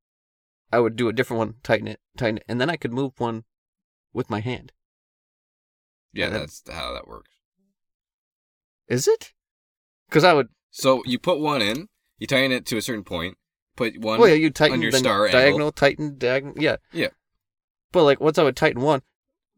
I would do a different one, tighten it, tighten it, and then I could move one with my hand. yeah, then- that's how that works. Is it? Because I would. So you put one in, you tighten it to a certain point, put one. Well, yeah, you tighten your then star angle. diagonal, tighten diagonal. Yeah. Yeah. But like once I would tighten one,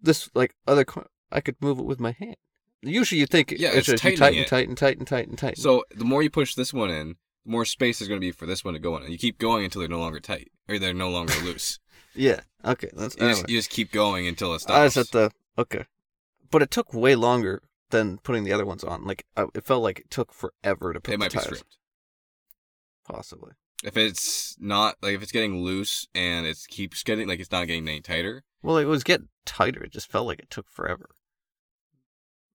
this like other I could move it with my hand. Usually you think Yeah, it's it's just you tightening tighten, it. tighten, tighten, tighten, tighten. So the more you push this one in, the more space there's going to be for this one to go in. And you keep going until they're no longer tight or they're no longer loose. yeah. Okay. That's You, just, anyway. you just keep going until it I stops. was at the okay, but it took way longer than putting the other ones on. Like I, it felt like it took forever to put it might be stripped. Possibly. If it's not like if it's getting loose and it keeps getting like it's not getting any tighter. Well, it was getting tighter. It just felt like it took forever.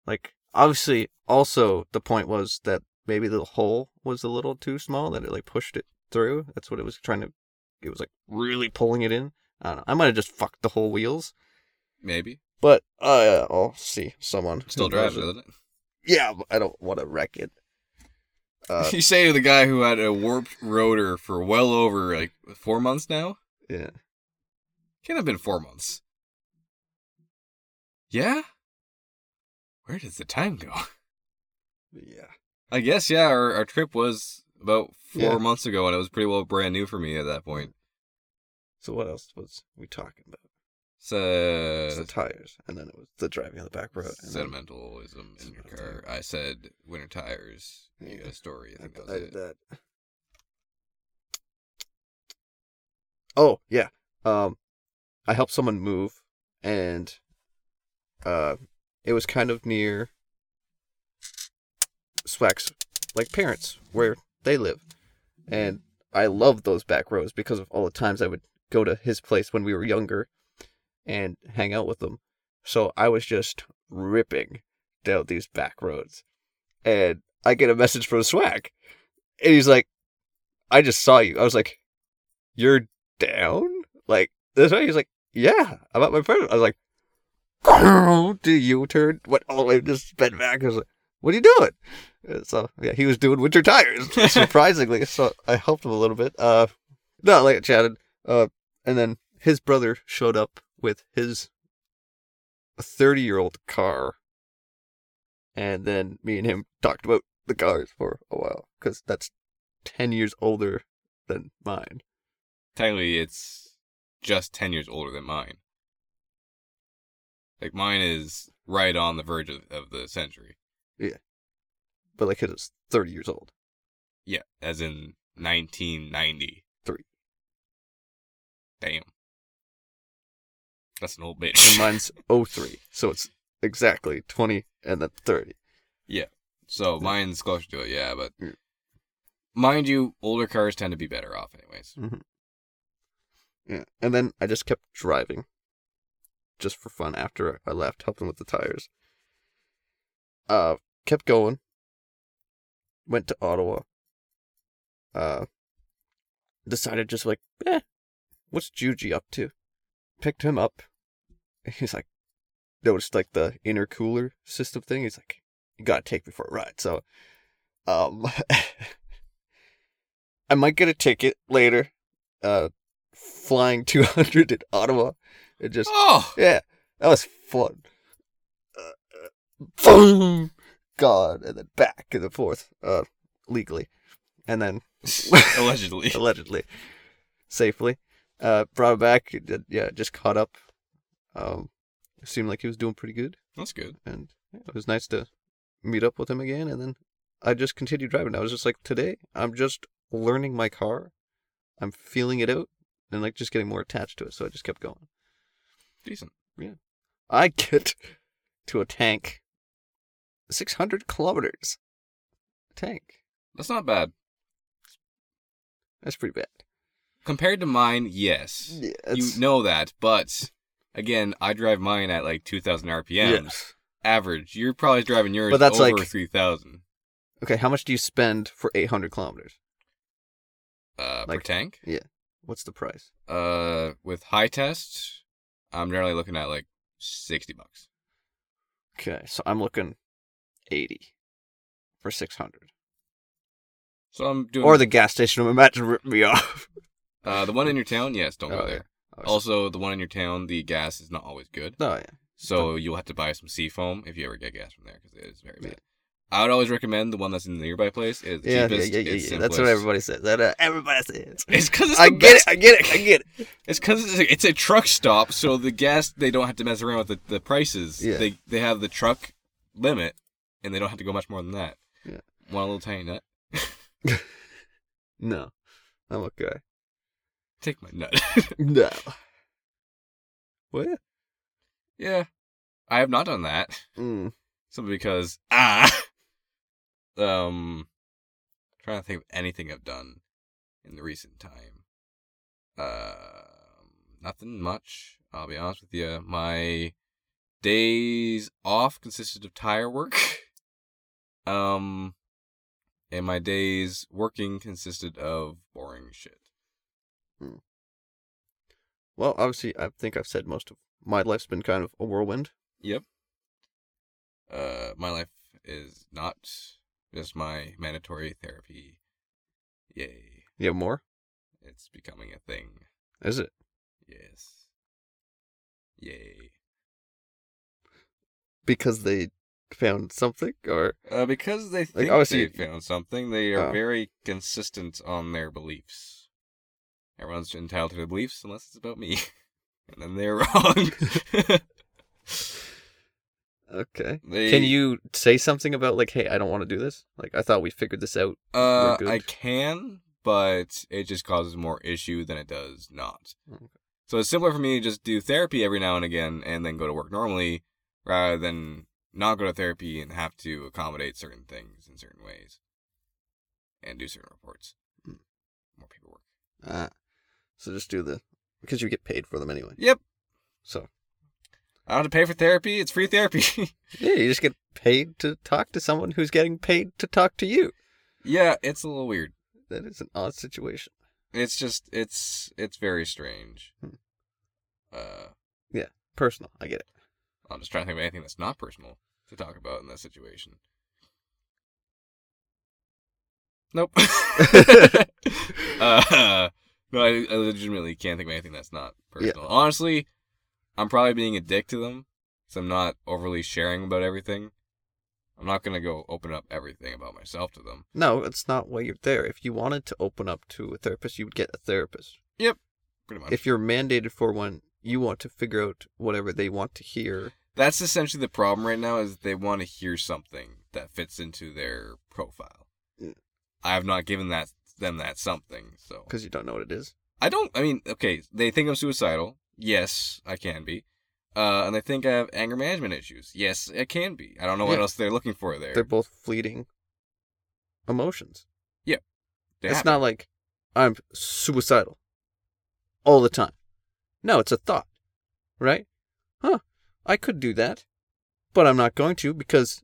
Like obviously, also the point was that maybe the hole was a little too small that it like pushed it through. That's what it was trying to. It was like really pulling it in. I don't know. I might have just fucked the whole wheels. Maybe But uh, I'll see someone still drives it, doesn't it? Yeah, I don't want to wreck it. Uh, you say to the guy who had a warped rotor for well over like four months now. yeah. Can't have been four months. Yeah. Where does the time go? Yeah. I guess yeah. Our our trip was about four Yeah. months ago, and it was pretty well brand new for me at that point. So what else was we talking about? It's So the tires, and then it was the driving on the back road. sentimentalism in your car. I said winter tires. You got a story. I I, think that I was did it. that. Oh yeah. Um, I helped someone move, and uh, it was kind of near Swack's like parents where they live, and I love those back roads because of all the times I would go to his place when we were younger, and hang out with them. So I was just ripping down these back roads, and I get a message from Swag, and he's like, "I just saw you." I was like, "You're down?" Like this way? He's like, "Yeah, I'm at my friend." I was like, "Do you turn?" Went all the way, just sped back. I was like, "What are you doing?" So yeah, he was doing winter tires, surprisingly. so I helped him a little bit. Uh, no, like I chatted. Uh, and then his brother showed up with his thirty-year-old car, and then me and him talked about the cars for a while because that's ten years older than mine. Technically, it's just ten years older than mine. Like mine is right on the verge of, of the century. Yeah, but like his is thirty years old. Yeah, as in nineteen ninety three. Damn. That's an old bitch. mine's 03. So it's exactly twenty and then thirty. Yeah, so mine's closer to it, yeah, but Yeah. mind you, older cars tend to be better off, anyways. Mm-hmm. Yeah. And then I just kept driving. Just for fun after I left, helping with the tires. Uh kept going. Went to Ottawa. Uh decided just like, eh, what's Juji up to? Picked him up. He's like noticed like the intercooler system thing. He's like, you gotta take me for a ride. So um I might get a ticket later. Uh flying 200 in Ottawa. It just, Oh! yeah, that was fun. Uh, uh, boom, God, and then back and forth, uh, legally, and then Allegedly. allegedly, safely, uh, brought him back. It Yeah, just caught up. Um, seemed like he was doing pretty good. That's good. and yeah, it was nice to meet up with him again. And then I just continued driving. I was just like, today I'm just learning my car. I'm feeling it out and like just getting more attached to it. So I just kept going. Decent. Yeah. I get to a tank, 600 kilometers. Tank. That's not bad. That's pretty bad. Compared to mine, yes. Yeah, You know that, but again, I drive mine at like 2,000 RPMs. Average. You're probably driving yours But that's over like- 3,000 Okay, how much do you spend for 800 kilometers? uh, per tank. Yeah. What's the price? Uh, with high test, I'm generally looking at like 60 bucks. Okay, so I'm looking 80 for 600. So I'm doing. Or the gas station I'm about to rip me off. uh, the one in your town, yes, don't Oh, go there. I was- Also, the one in your town, the gas is not always good. Oh, yeah. So you'll have to buy some seafoam if you ever get gas from there because it is very Yeah. bad. I would always recommend the one that's in the nearby place. It's Yeah, yeah, cheapest. yeah, yeah, it's yeah. That's what everybody says. That uh, everybody says. It's because I get best. it. I get it. I get it. It's because it's, a- it's a truck stop, so the gas they don't have to mess around with the, the prices. Yeah. They they have the truck limit, and they don't have to go much more than that. Yeah. Want a little tiny nut? No, I'm okay. Take my nut. No. What? yeah, I have not done that. Mm. Simply because ah, um, trying to think of anything I've done in the recent time. Um, nothing much. I'll be honest with you. My days off consisted of tire work. Um, and my days working consisted of boring shit. Well, obviously, I think I've said most of my life's been kind of a whirlwind. Yep. Uh, my life is not just my mandatory therapy. Yay. You have more? It's becoming a thing. Is it? Yes. Yay. Because they found something, or Uh, because they think obviously- they found something, they are Oh. very consistent on their beliefs. Everyone's entitled to their beliefs unless it's about me. and then they're wrong. okay. they, Can you say something about like, hey, I don't want to do this? Like, I thought we figured this out. Uh, I can, but it just causes more issue than it does not. Okay. So it's simpler for me to just do therapy every now and again and then go to work normally rather than not go to therapy and have to accommodate certain things in certain ways and do certain reports. Hmm. More paperwork. Ah, so just do the because you get paid for them anyway. Yep. So I don't have to pay for therapy. It's free therapy. yeah, you just get paid to talk to someone who's getting paid to talk to you. yeah, it's a little weird. That is an odd situation. It's just it's it's very strange. Hmm. Uh yeah, Personal, I get it. I'm just trying to think of anything that's not personal to talk about in this situation. Nope. uh, no, I, I legitimately can't think of anything that's not personal. Honestly, I'm probably being a dick to them because I'm not overly sharing about everything. I'm not gonna go open up everything about myself to them. No, it's not why you're there. If you wanted to open up to a therapist, you would get a therapist. Yep, pretty much. If you're mandated for one, you want to figure out whatever they want to hear. That's essentially the problem right now is they want to hear something that fits into their profile. Mm. I have not given that them that something, so because you don't know what it is. I don't. I mean, okay, they think I'm suicidal. Yes, I can be. Uh, and they think I have anger management issues. Yes, I can be. I don't know what Yeah. else they're looking for there. They're both fleeting emotions. They it's happen. not like I'm suicidal all the time. No, it's a thought, right? Huh? I could do that, but I'm not going to because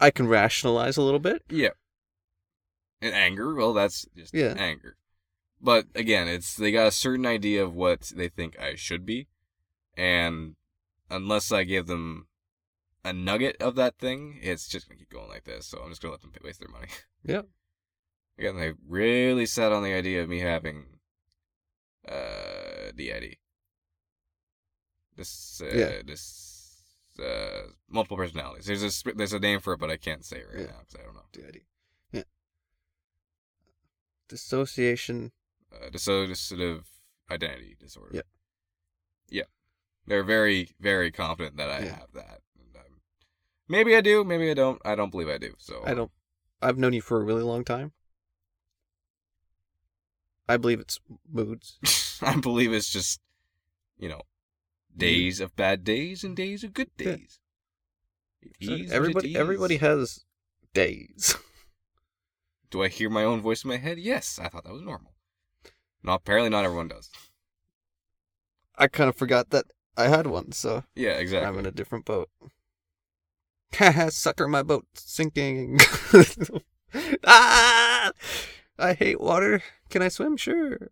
I can rationalize a little bit. Yeah. And anger, well, that's just Yeah. anger. But again, it's they got a certain idea of what they think I should be, and unless I give them a nugget of that thing, it's just gonna keep going like this. So I'm just gonna let them waste their money. Yeah. Again, they really set on the idea of me having uh DID. This uh, Yeah. this uh multiple personalities. There's a there's a name for it, but I can't say it right Yeah. now because I don't know. DID. Yeah. Dissociation. Uh, dissociative identity disorder. Yep. Yeah. They're very, very confident that I Yeah. have that. And I'm Maybe I do. Maybe I don't. I don't believe I do. So I don't. I've known you for a really long time. I believe it's moods. I believe it's just, you know, days of bad days and days of good days. What everybody, everybody has days. Do I hear my own voice in my head? Yes. I thought that was normal. No, apparently not everyone does. I kind of forgot that I had one, so Yeah, exactly. I'm in a different boat. Haha, sucker, my boat sinking. ah! I hate water. Can I swim? Sure.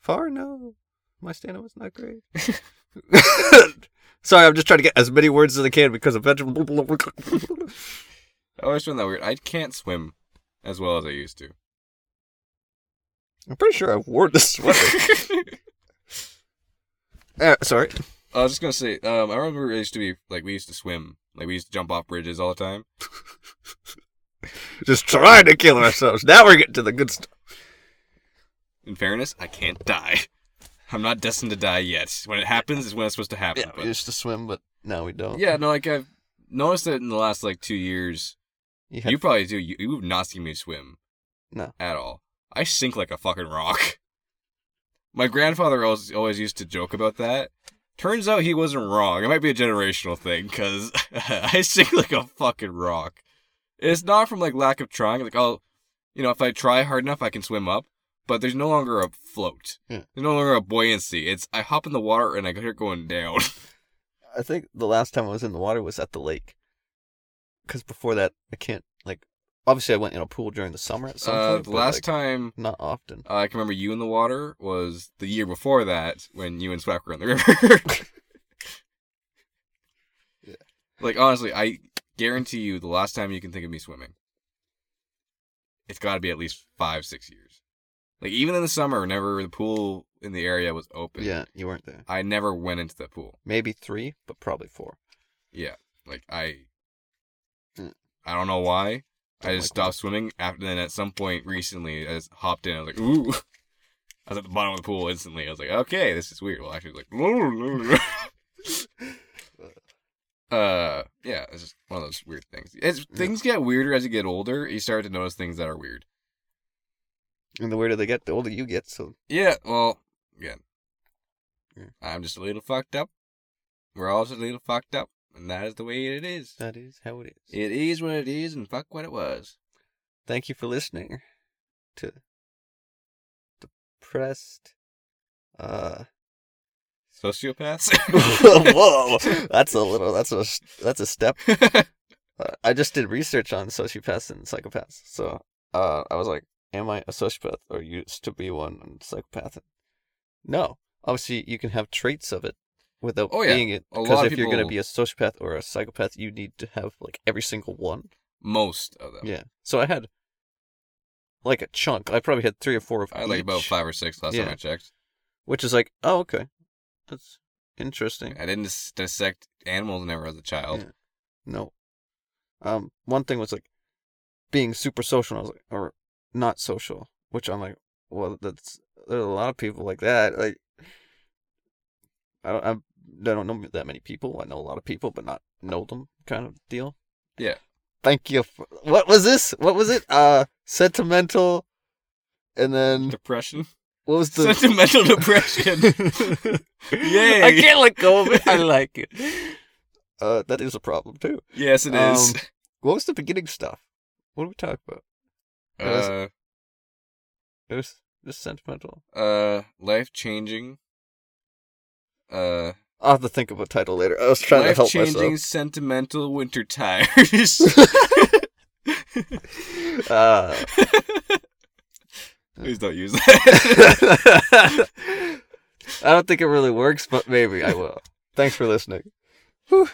Far? No. My stamina was not great. Sorry, I'm just trying to get as many words as I can because eventually. I always find that weird. I can't swim as well as I used to. I'm pretty sure I wore the sweater. Uh, sorry. I was just gonna say, um, I remember it used to be like we used to swim, like we used to jump off bridges all the time. Just trying to kill ourselves. Now we're getting to the good stuff. In fairness, I can't die. I'm not destined to die yet. When it happens, is when it's supposed to happen. Yeah, but- we used to swim, but now we don't. yeah, no, like I've noticed that in the last like two years, You had you probably do. You, you have not seen me swim No. at all. I sink like a fucking rock. My grandfather always always used to joke about that. Turns out he wasn't wrong. It might be a generational thing because I sink like a fucking rock. It's not from like lack of trying. Like, oh, you know, if I try hard enough, I can swim up. But there's no longer a float. Yeah. There's no longer a buoyancy. It's I hop in the water and I hear it going down. I think the last time I was in the water was at the lake. Because before that, I can't. Obviously, I went in a pool during the summer at some Uh, point. the last like, time not often. I can remember you in the water was the year before that when you and Swack were in the river. Yeah. Like honestly, I guarantee you, the last time you can think of me swimming, it's got to be at least five, six years. Like even in the summer, whenever the pool in the area was open, Yeah, you weren't there. I never went into that pool. Maybe three, but probably four. Yeah, like I, Mm. I don't know why. I just stopped swimming after. Then at some point recently, I just hopped in. I was like, ooh. I was at the bottom of the pool instantly. I was like, okay, this is weird. Well, actually, it was like, uh, yeah, it's just one of those weird things. It's, things get weirder as you get older. You start to notice things that are weird. And the weirder they get, the older you get. So Yeah, well, again, Yeah. I'm just a little fucked up. We're all just a little fucked up, and that is the way it is. that is how it is. It is what it is, and fuck what it was. Thank you for listening to depressed. Uh, Sociopaths. whoa, that's a little. That's a that's a step. Uh, I just did research on sociopaths and psychopaths, so uh, I was like, "Am I a sociopath or used to be one and psychopath?" No, obviously you can have traits of it without Oh, yeah. being it. Because if you're gonna be a sociopath or a psychopath, you need to have like every single one. Most of them. Yeah. So I had like a chunk. I probably had three or four of I had like about five or six last time I checked. which is like, oh, okay, that's interesting. I didn't dissect animals never as a child. Yeah. No. Um, one thing was like being super social. And I was like, or not social, which I'm like, well, that's there's a lot of people like that. Like, I don't, I'm, I don't know that many people. I know a lot of people, but not know them, kind of deal. Yeah. Thank you. For, what was this? What was it? Uh, sentimental, and then Depression. what was the Sentimental depression. Yay. I can't let go of it. I like it. Uh, that is a problem too. yes, it is. Um, What was the beginning stuff? What did we talk about? uh, It was just sentimental. uh, life changing. Uh, I'll have to think of a title later. I was trying to life help changing sentimental winter tires. Uh, Please don't use that. I don't think it really works, but maybe I will. Thanks for listening. Whew.